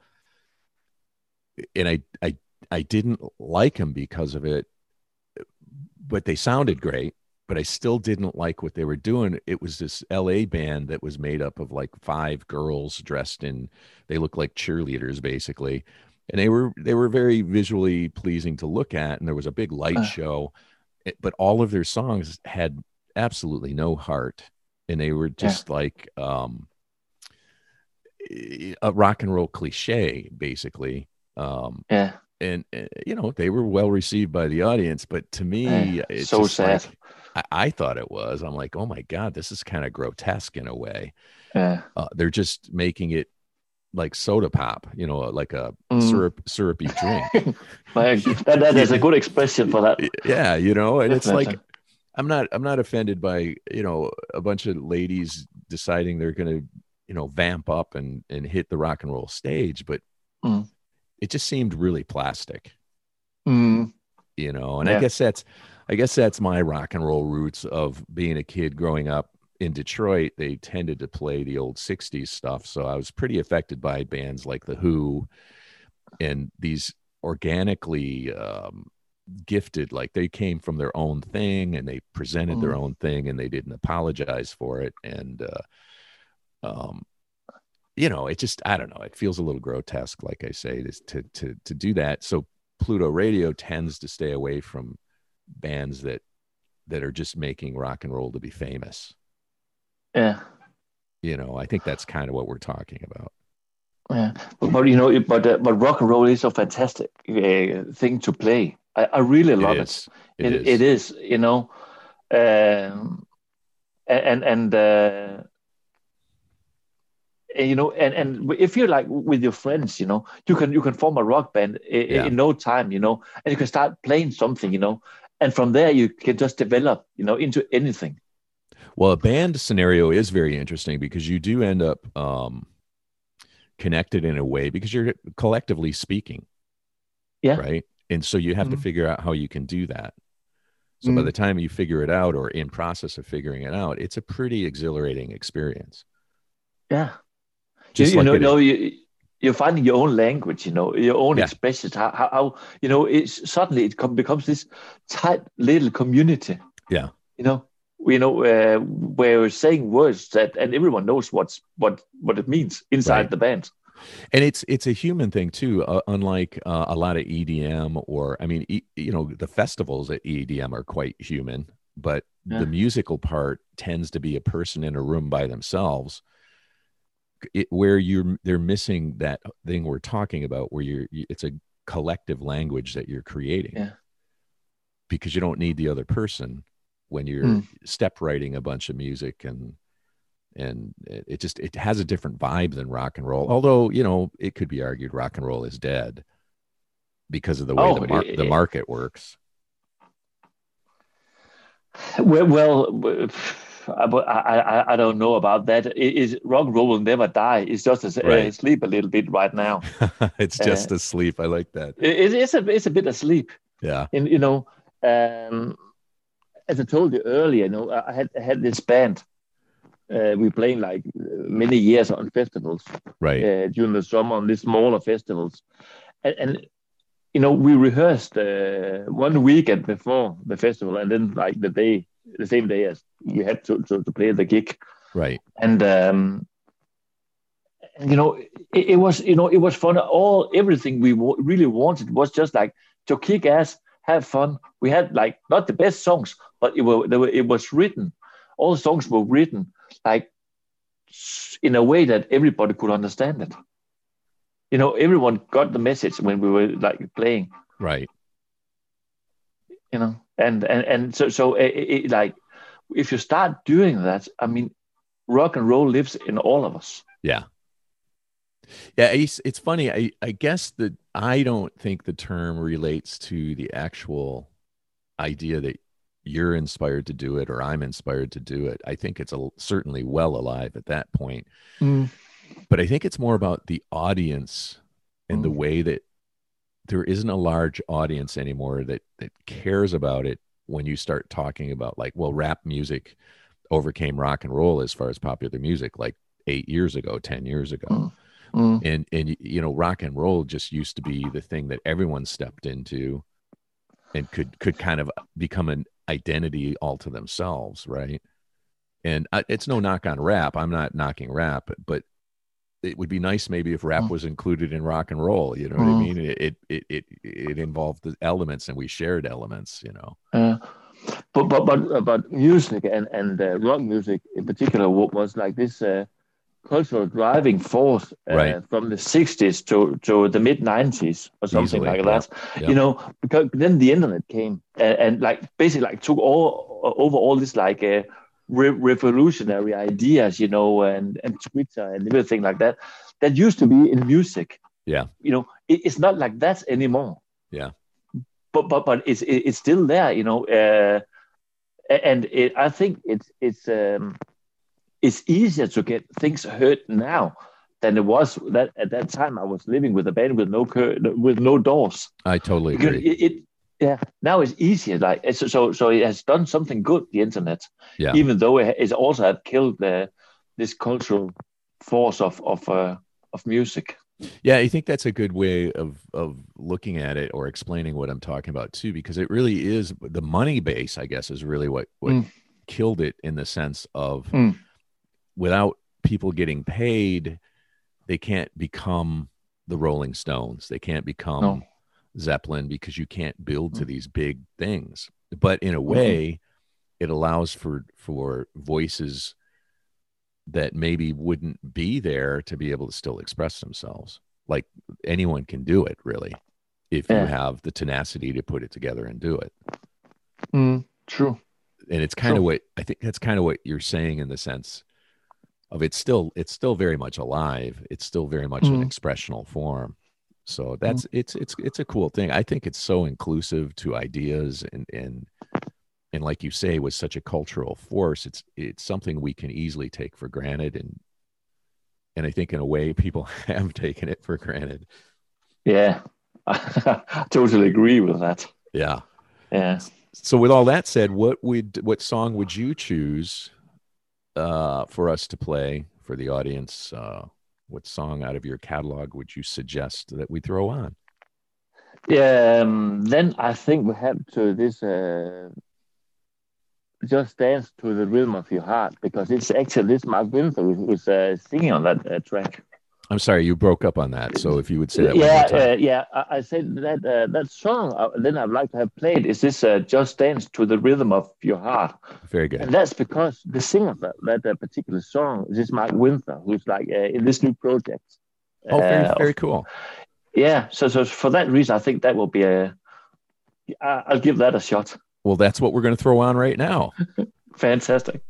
and I, I, I didn't like them because of it, but they sounded great but I still didn't like what they were doing. It was this LA band that was made up of like five girls dressed in they look like cheerleaders basically. And they were they were very visually pleasing to look at and there was a big light uh. show but all of their songs had absolutely no heart and they were just yeah. like um a rock and roll cliche basically um yeah and uh, you know they were well received by the audience but to me yeah, it's so sad like, I, I, thought it was. I'm like, oh my god, this is kind of grotesque in a way. Yeah. Uh, they're just making it like soda pop, you know, like a mm. syrup syrupy drink. [LAUGHS] like, that, that is a good expression for that. Yeah, you know, and Definitely. it's like I'm not I'm not offended by you know a bunch of ladies deciding they're going to you know vamp up and and hit the rock and roll stage, but mm. it just seemed really plastic. Mm. You know, and yeah. I guess that's I guess that's my rock and roll roots of being a kid growing up in Detroit. They tended to play the old 60s stuff. So I was pretty affected by bands like The Who and these organically um, gifted, like they came from their own thing and they presented mm. their own thing and they didn't apologize for it. And, uh, um, you know, it just, I don't know, it feels a little grotesque, like I say, to, to, to do that. So Pluto Radio tends to stay away from bands that that are just making rock and roll to be famous. Yeah. You know, I think that's kind of what we're talking about. Yeah, but, but you know, but uh, but rock and roll is a fantastic uh, thing to play. I, I really love it. It. It, it, is. it is. You know, um, and and uh, and, you know, and and if you're like with your friends, you know, you can you can form a rock band in, yeah. in no time, you know, and you can start playing something, you know, and from there you can just develop you know into anything well a band scenario is very interesting because you do end up um, connected in a way because you're collectively speaking yeah right and so you have mm-hmm. to figure out how you can do that so mm-hmm. by the time you figure it out or in process of figuring it out it's a pretty exhilarating experience yeah just you, like you know, you, you're finding your own language, you know, your own yeah. expressions. How, how, how, you know, it's suddenly it com- becomes this tight little community. Yeah, you know, you know, uh, where we're saying words that, and everyone knows what's what what it means inside right. the band. and it's it's a human thing too uh, unlike uh, a lot of edm or i mean e, you know the festivals at edm are quite human but yeah. the musical part tends to be a person in a room by themselves it, where you're they're missing that thing we're talking about where you're it's a collective language that you're creating yeah. because you don't need the other person when you're mm. step writing a bunch of music and and it, just it has a different vibe than rock and roll although you know it could be argued rock and roll is dead because of the way oh, the, mar- it, the market works well, well I, I, I don't know about that. It is rock and roll will never die. It's just right. uh, sleep a little bit right now. [LAUGHS] it's just uh, asleep. I like that. It, it's a it's a bit asleep. Yeah. And you know, um, as I told you earlier, you know, I had I had this band. Uh, we playing like many years on festivals, right? Uh, during the summer on these smaller festivals, and, and you know we rehearsed uh, one weekend before the festival, and then like the day, the same day as you had to to, to play the gig, right? And um, you know it, it, was you know it was fun. All everything we w- really wanted was just like to kick ass have fun. We had like not the best songs, but it were, were it was written. All songs were written like in a way that everybody could understand it. You know, everyone got the message when we were like playing. Right. You know, and and and so so it, it, like if you start doing that, I mean, rock and roll lives in all of us. Yeah. Yeah, it's, it's funny. I, I guess that I don't think the term relates to the actual idea that you're inspired to do it or I'm inspired to do it. I think it's a, certainly well alive at that point. Mm. But I think it's more about the audience and mm. the way that there isn't a large audience anymore that that cares about it when you start talking about like well rap music overcame rock and roll as far as popular music like 8 years ago, 10 years ago. Mm. Mm. And and you know, rock and roll just used to be the thing that everyone stepped into and could could kind of become an identity all to themselves, right? And I, it's no knock on rap. I'm not knocking rap, but it would be nice maybe if rap mm. was included in rock and roll. You know what I mm. mean? It it it it involved the elements, and we shared elements. You know. Uh, but but but but music and and uh, rock music in particular was like this. Uh, cultural driving force uh, right. from the 60s to, to the mid 90s or something Easily, like that. Yeah. you know because then the internet came and, and, like basically like took all over all this like uh, re- revolutionary ideas you know and and twitter and everything like that that used to be in music. Yeah. You know it, it's not like that anymore. Yeah. But but but it's it, it's still there you know uh, and it, i think it's it's um it's easier to get things heard now than it was that at that time I was living with a band with no cur- with no doors. I totally agree. It, it, yeah, now it's easier. Like it's, so, so it has done something good. The internet, yeah. Even though it, it also had killed the this cultural force of of uh, of music. Yeah, I think that's a good way of of looking at it or explaining what I'm talking about too, because it really is the money base. I guess is really what what mm. killed it in the sense of. Mm without people getting paid, they can't become the Rolling Stones. They can't become no. Zeppelin because you can't build to mm. these big things. But in a mm-hmm. way, mm-hmm. it allows for for voices that maybe wouldn't be there to be able to still express themselves. Like anyone can do it, really, if yeah. you have the tenacity to put it together and do it. Mm, true. And it's kind true. of what I think that's kind of what you're saying in the sense of it's still it's still very much alive it's still very much mm. an expressional form. So that's mm. it's it's it's a cool thing. I think it's so inclusive to ideas and and and like you say was such a cultural force it's it's something we can easily take for granted and and i think in a way people [LAUGHS] have taken it for granted. Yeah. [LAUGHS] I totally agree with that. Yeah. Yeah. So with all that said what would what song would you choose uh, for us to play for the audience, uh, what song out of your catalog would you suggest that we throw on? Yeah, um, then I think we have to this uh, just dance to the rhythm of your heart because it's actually this Mark Winther who's uh, singing on that uh, track. I'm sorry, you broke up on that. So if you would say that, yeah, uh, yeah, I, I said that uh, that song. Uh, then I'd like to have played is this uh, "Just Dance to the Rhythm of Your Heart." Very good. And that's because the singer that, that uh, particular song is this Mark Winther, who's like uh, in this new project. Oh, very, very cool. Yeah, so so for that reason, I think that will be a. I'll give that a shot. Well, that's what we're going to throw on right now. [LAUGHS] Fantastic.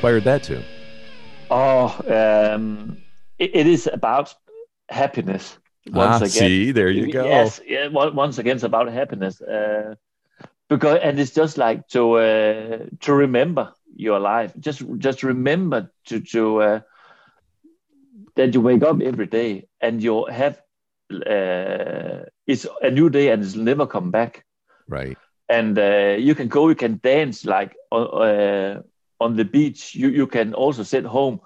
inspired that to? Oh, um, it, it is about happiness. Once ah, again, see, there you go. Yes, yeah, once again, it's about happiness. Uh, because and it's just like to uh, to remember your life. Just just remember to to uh, that you wake up every day and you have uh, it's a new day and it's never come back. Right. And uh, you can go, you can dance like uh, uh on the beach. You you can also sit home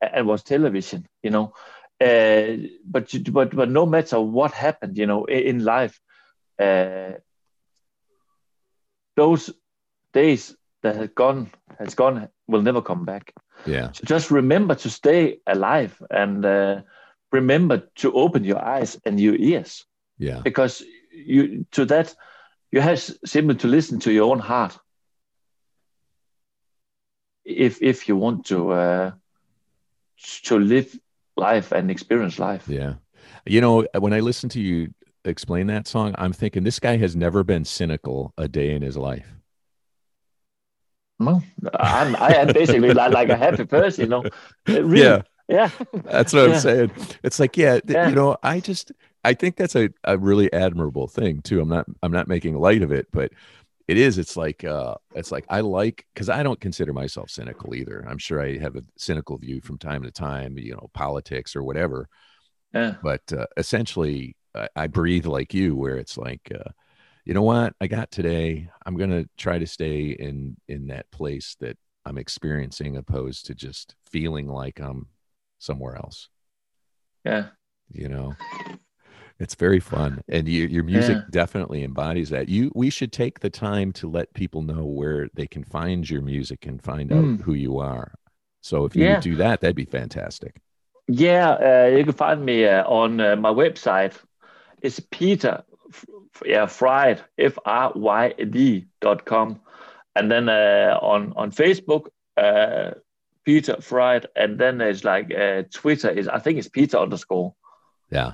and watch television. You know, uh, but you, but but no matter what happened, you know, in, life, uh, those days that has gone has gone will never come back. Yeah. So just remember to stay alive and uh, remember to open your eyes and your ears Yeah. because you to that you have simply to listen to your own heart if if you want to uh, to live life and experience life. Yeah. You know, when I listen to you explain that song, I'm thinking this guy has never been cynical a day in his life. No, I'm I am basically like, like a happy person, you know. Uh, Really, Yeah. yeah, That's what Yeah. I'm saying. It's like, yeah, Yeah. you know, I just I think that's a, a really admirable thing too. I'm not I'm not making light of it, but it is. It's like uh it's like I like because I don't consider myself cynical either. I'm sure I have a cynical view from time to time, you know, politics or whatever. yeah, But uh, essentially, I, I breathe like you, where it's like, uh, you know what, I got today. I'm gonna try to stay in in that place that I'm experiencing, opposed to just feeling like I'm somewhere else yeah. you know it's very fun and you, your music Yeah. definitely embodies that you we should take the time to let people know where they can find your music and find out Mm. who you are so if you Yeah. do that that'd be fantastic Yeah, uh, you can find me uh, on uh, my website. It's Peter, f- f- yeah, Fryd, F R Y D dot com, and then uh, on on Facebook, uh, Peter Fryd, and then there's like uh, Twitter is I think it's Peter underscore yeah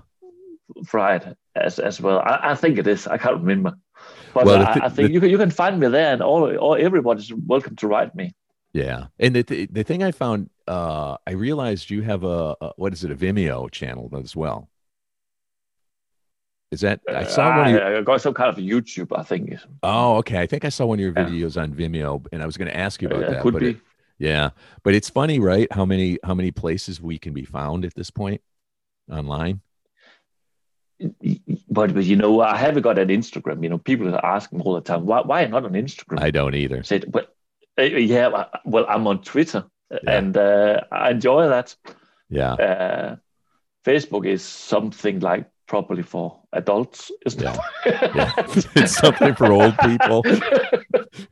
Fryd as as well. I, I think it is. I can't remember, but Well, I, thi- I think the- you can you can find me there, and all all everybody's welcome to write me. yeah and the, the, the thing i found uh i realized you have a, a what is it a vimeo channel as well is that i saw one of your, I, got some kind of YouTube, I think. oh okay i think i saw one of your Yeah. videos on vimeo and i was going to ask you about Uh, that could but be. it- Yeah, but it's funny, right? How many how many places we can be found at this point online? But, but you know, I haven't got an Instagram. You know, people are asking all the time, why why not on Instagram? I don't either. I said, but uh, yeah, uh, well, I'm on Twitter, Yeah. and uh, I enjoy that. Yeah, Uh, Facebook is something like properly for adults, isn't Yeah. it? yeah. [LAUGHS] it's something for old people.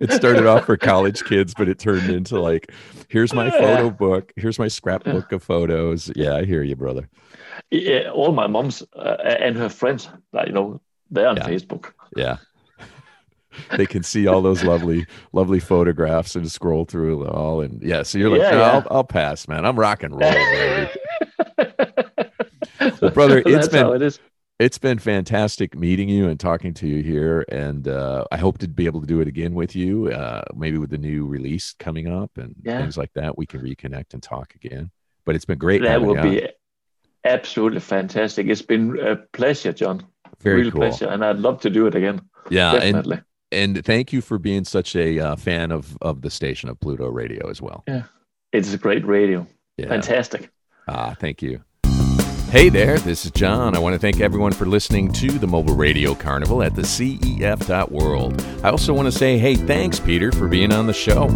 It started off for college kids, but it turned into like, here's my photo book, here's my scrapbook of photos. Yeah, I hear you, brother. yeah, all my moms uh, and her friends, you know, they're on Yeah. Facebook. Yeah. [LAUGHS] They can see all those lovely, lovely photographs and scroll through it all. And yeah, so you're like, Yeah, "No, yeah. I'll, I'll pass, man. I'm rock and [LAUGHS] roll, baby. Well, brother, it's That's been- how it is. It's been fantastic meeting you and talking to you here and uh, i hope to be able to do it again with you uh, maybe with the new release coming up and Yeah. things like that we can reconnect and talk again but it's been great That would be absolutely fantastic. It's been a pleasure, John. very Real cool pleasure, and I'd love to do it again. yeah and Definitely. and thank you for being such a uh, fan of of the station of pluto radio as well yeah It's a great radio. yeah Fantastic. Ah, thank you. Hey there, this is John. I want to thank everyone for listening to the Mobile Radio Carnival at the CEF.world. I also want to say, hey, thanks, Peter, for being on the show.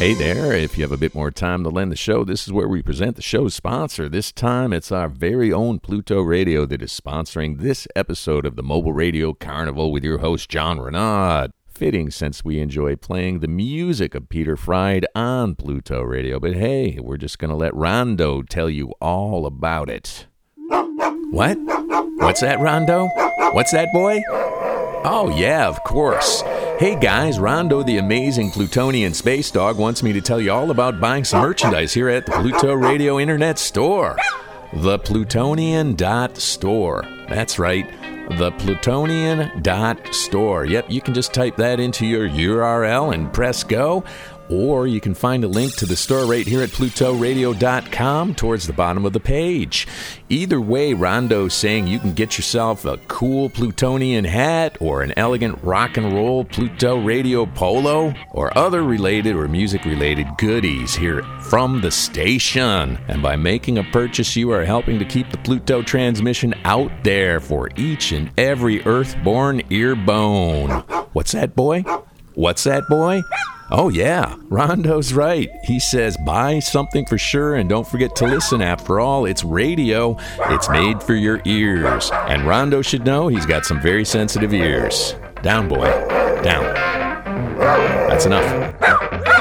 Hey there, if you have a bit more time to lend the show, this is where we present the show's sponsor. This time it's our very own Pluto Radio that is sponsoring this episode of the Mobile Radio Carnival with your host, John Reneaud. Fitting since we enjoy playing the music of Peter Fryd on Pluto Radio. But hey, we're just going to let Rondo tell you all about it. What? What's that, Rondo? What's that, boy? Oh, yeah, of course. Hey guys, Rondo the amazing Plutonian space dog wants me to tell you all about buying some merchandise here at the Pluto Radio Internet Store. The Plutonian dot store. That's right. The Plutonian dot store. Yep, you can just type that into your URL and press go. Or you can find a link to the store right here at PlutoRadio.com towards the bottom of the page. Either way, Rondo's saying you can get yourself a cool Plutonian hat or an elegant rock and roll Pluto Radio polo or other related or music related goodies here from the station. And by making a purchase, you are helping to keep the Pluto transmission out there for each and every earthborn earbone. What's that, boy? What's that, boy? Oh, yeah, Rondo's right. He says, buy something for sure and don't forget to listen. After all, it's radio, it's made for your ears. And Rondo should know he's got some very sensitive ears. Down, boy. Down. That's enough.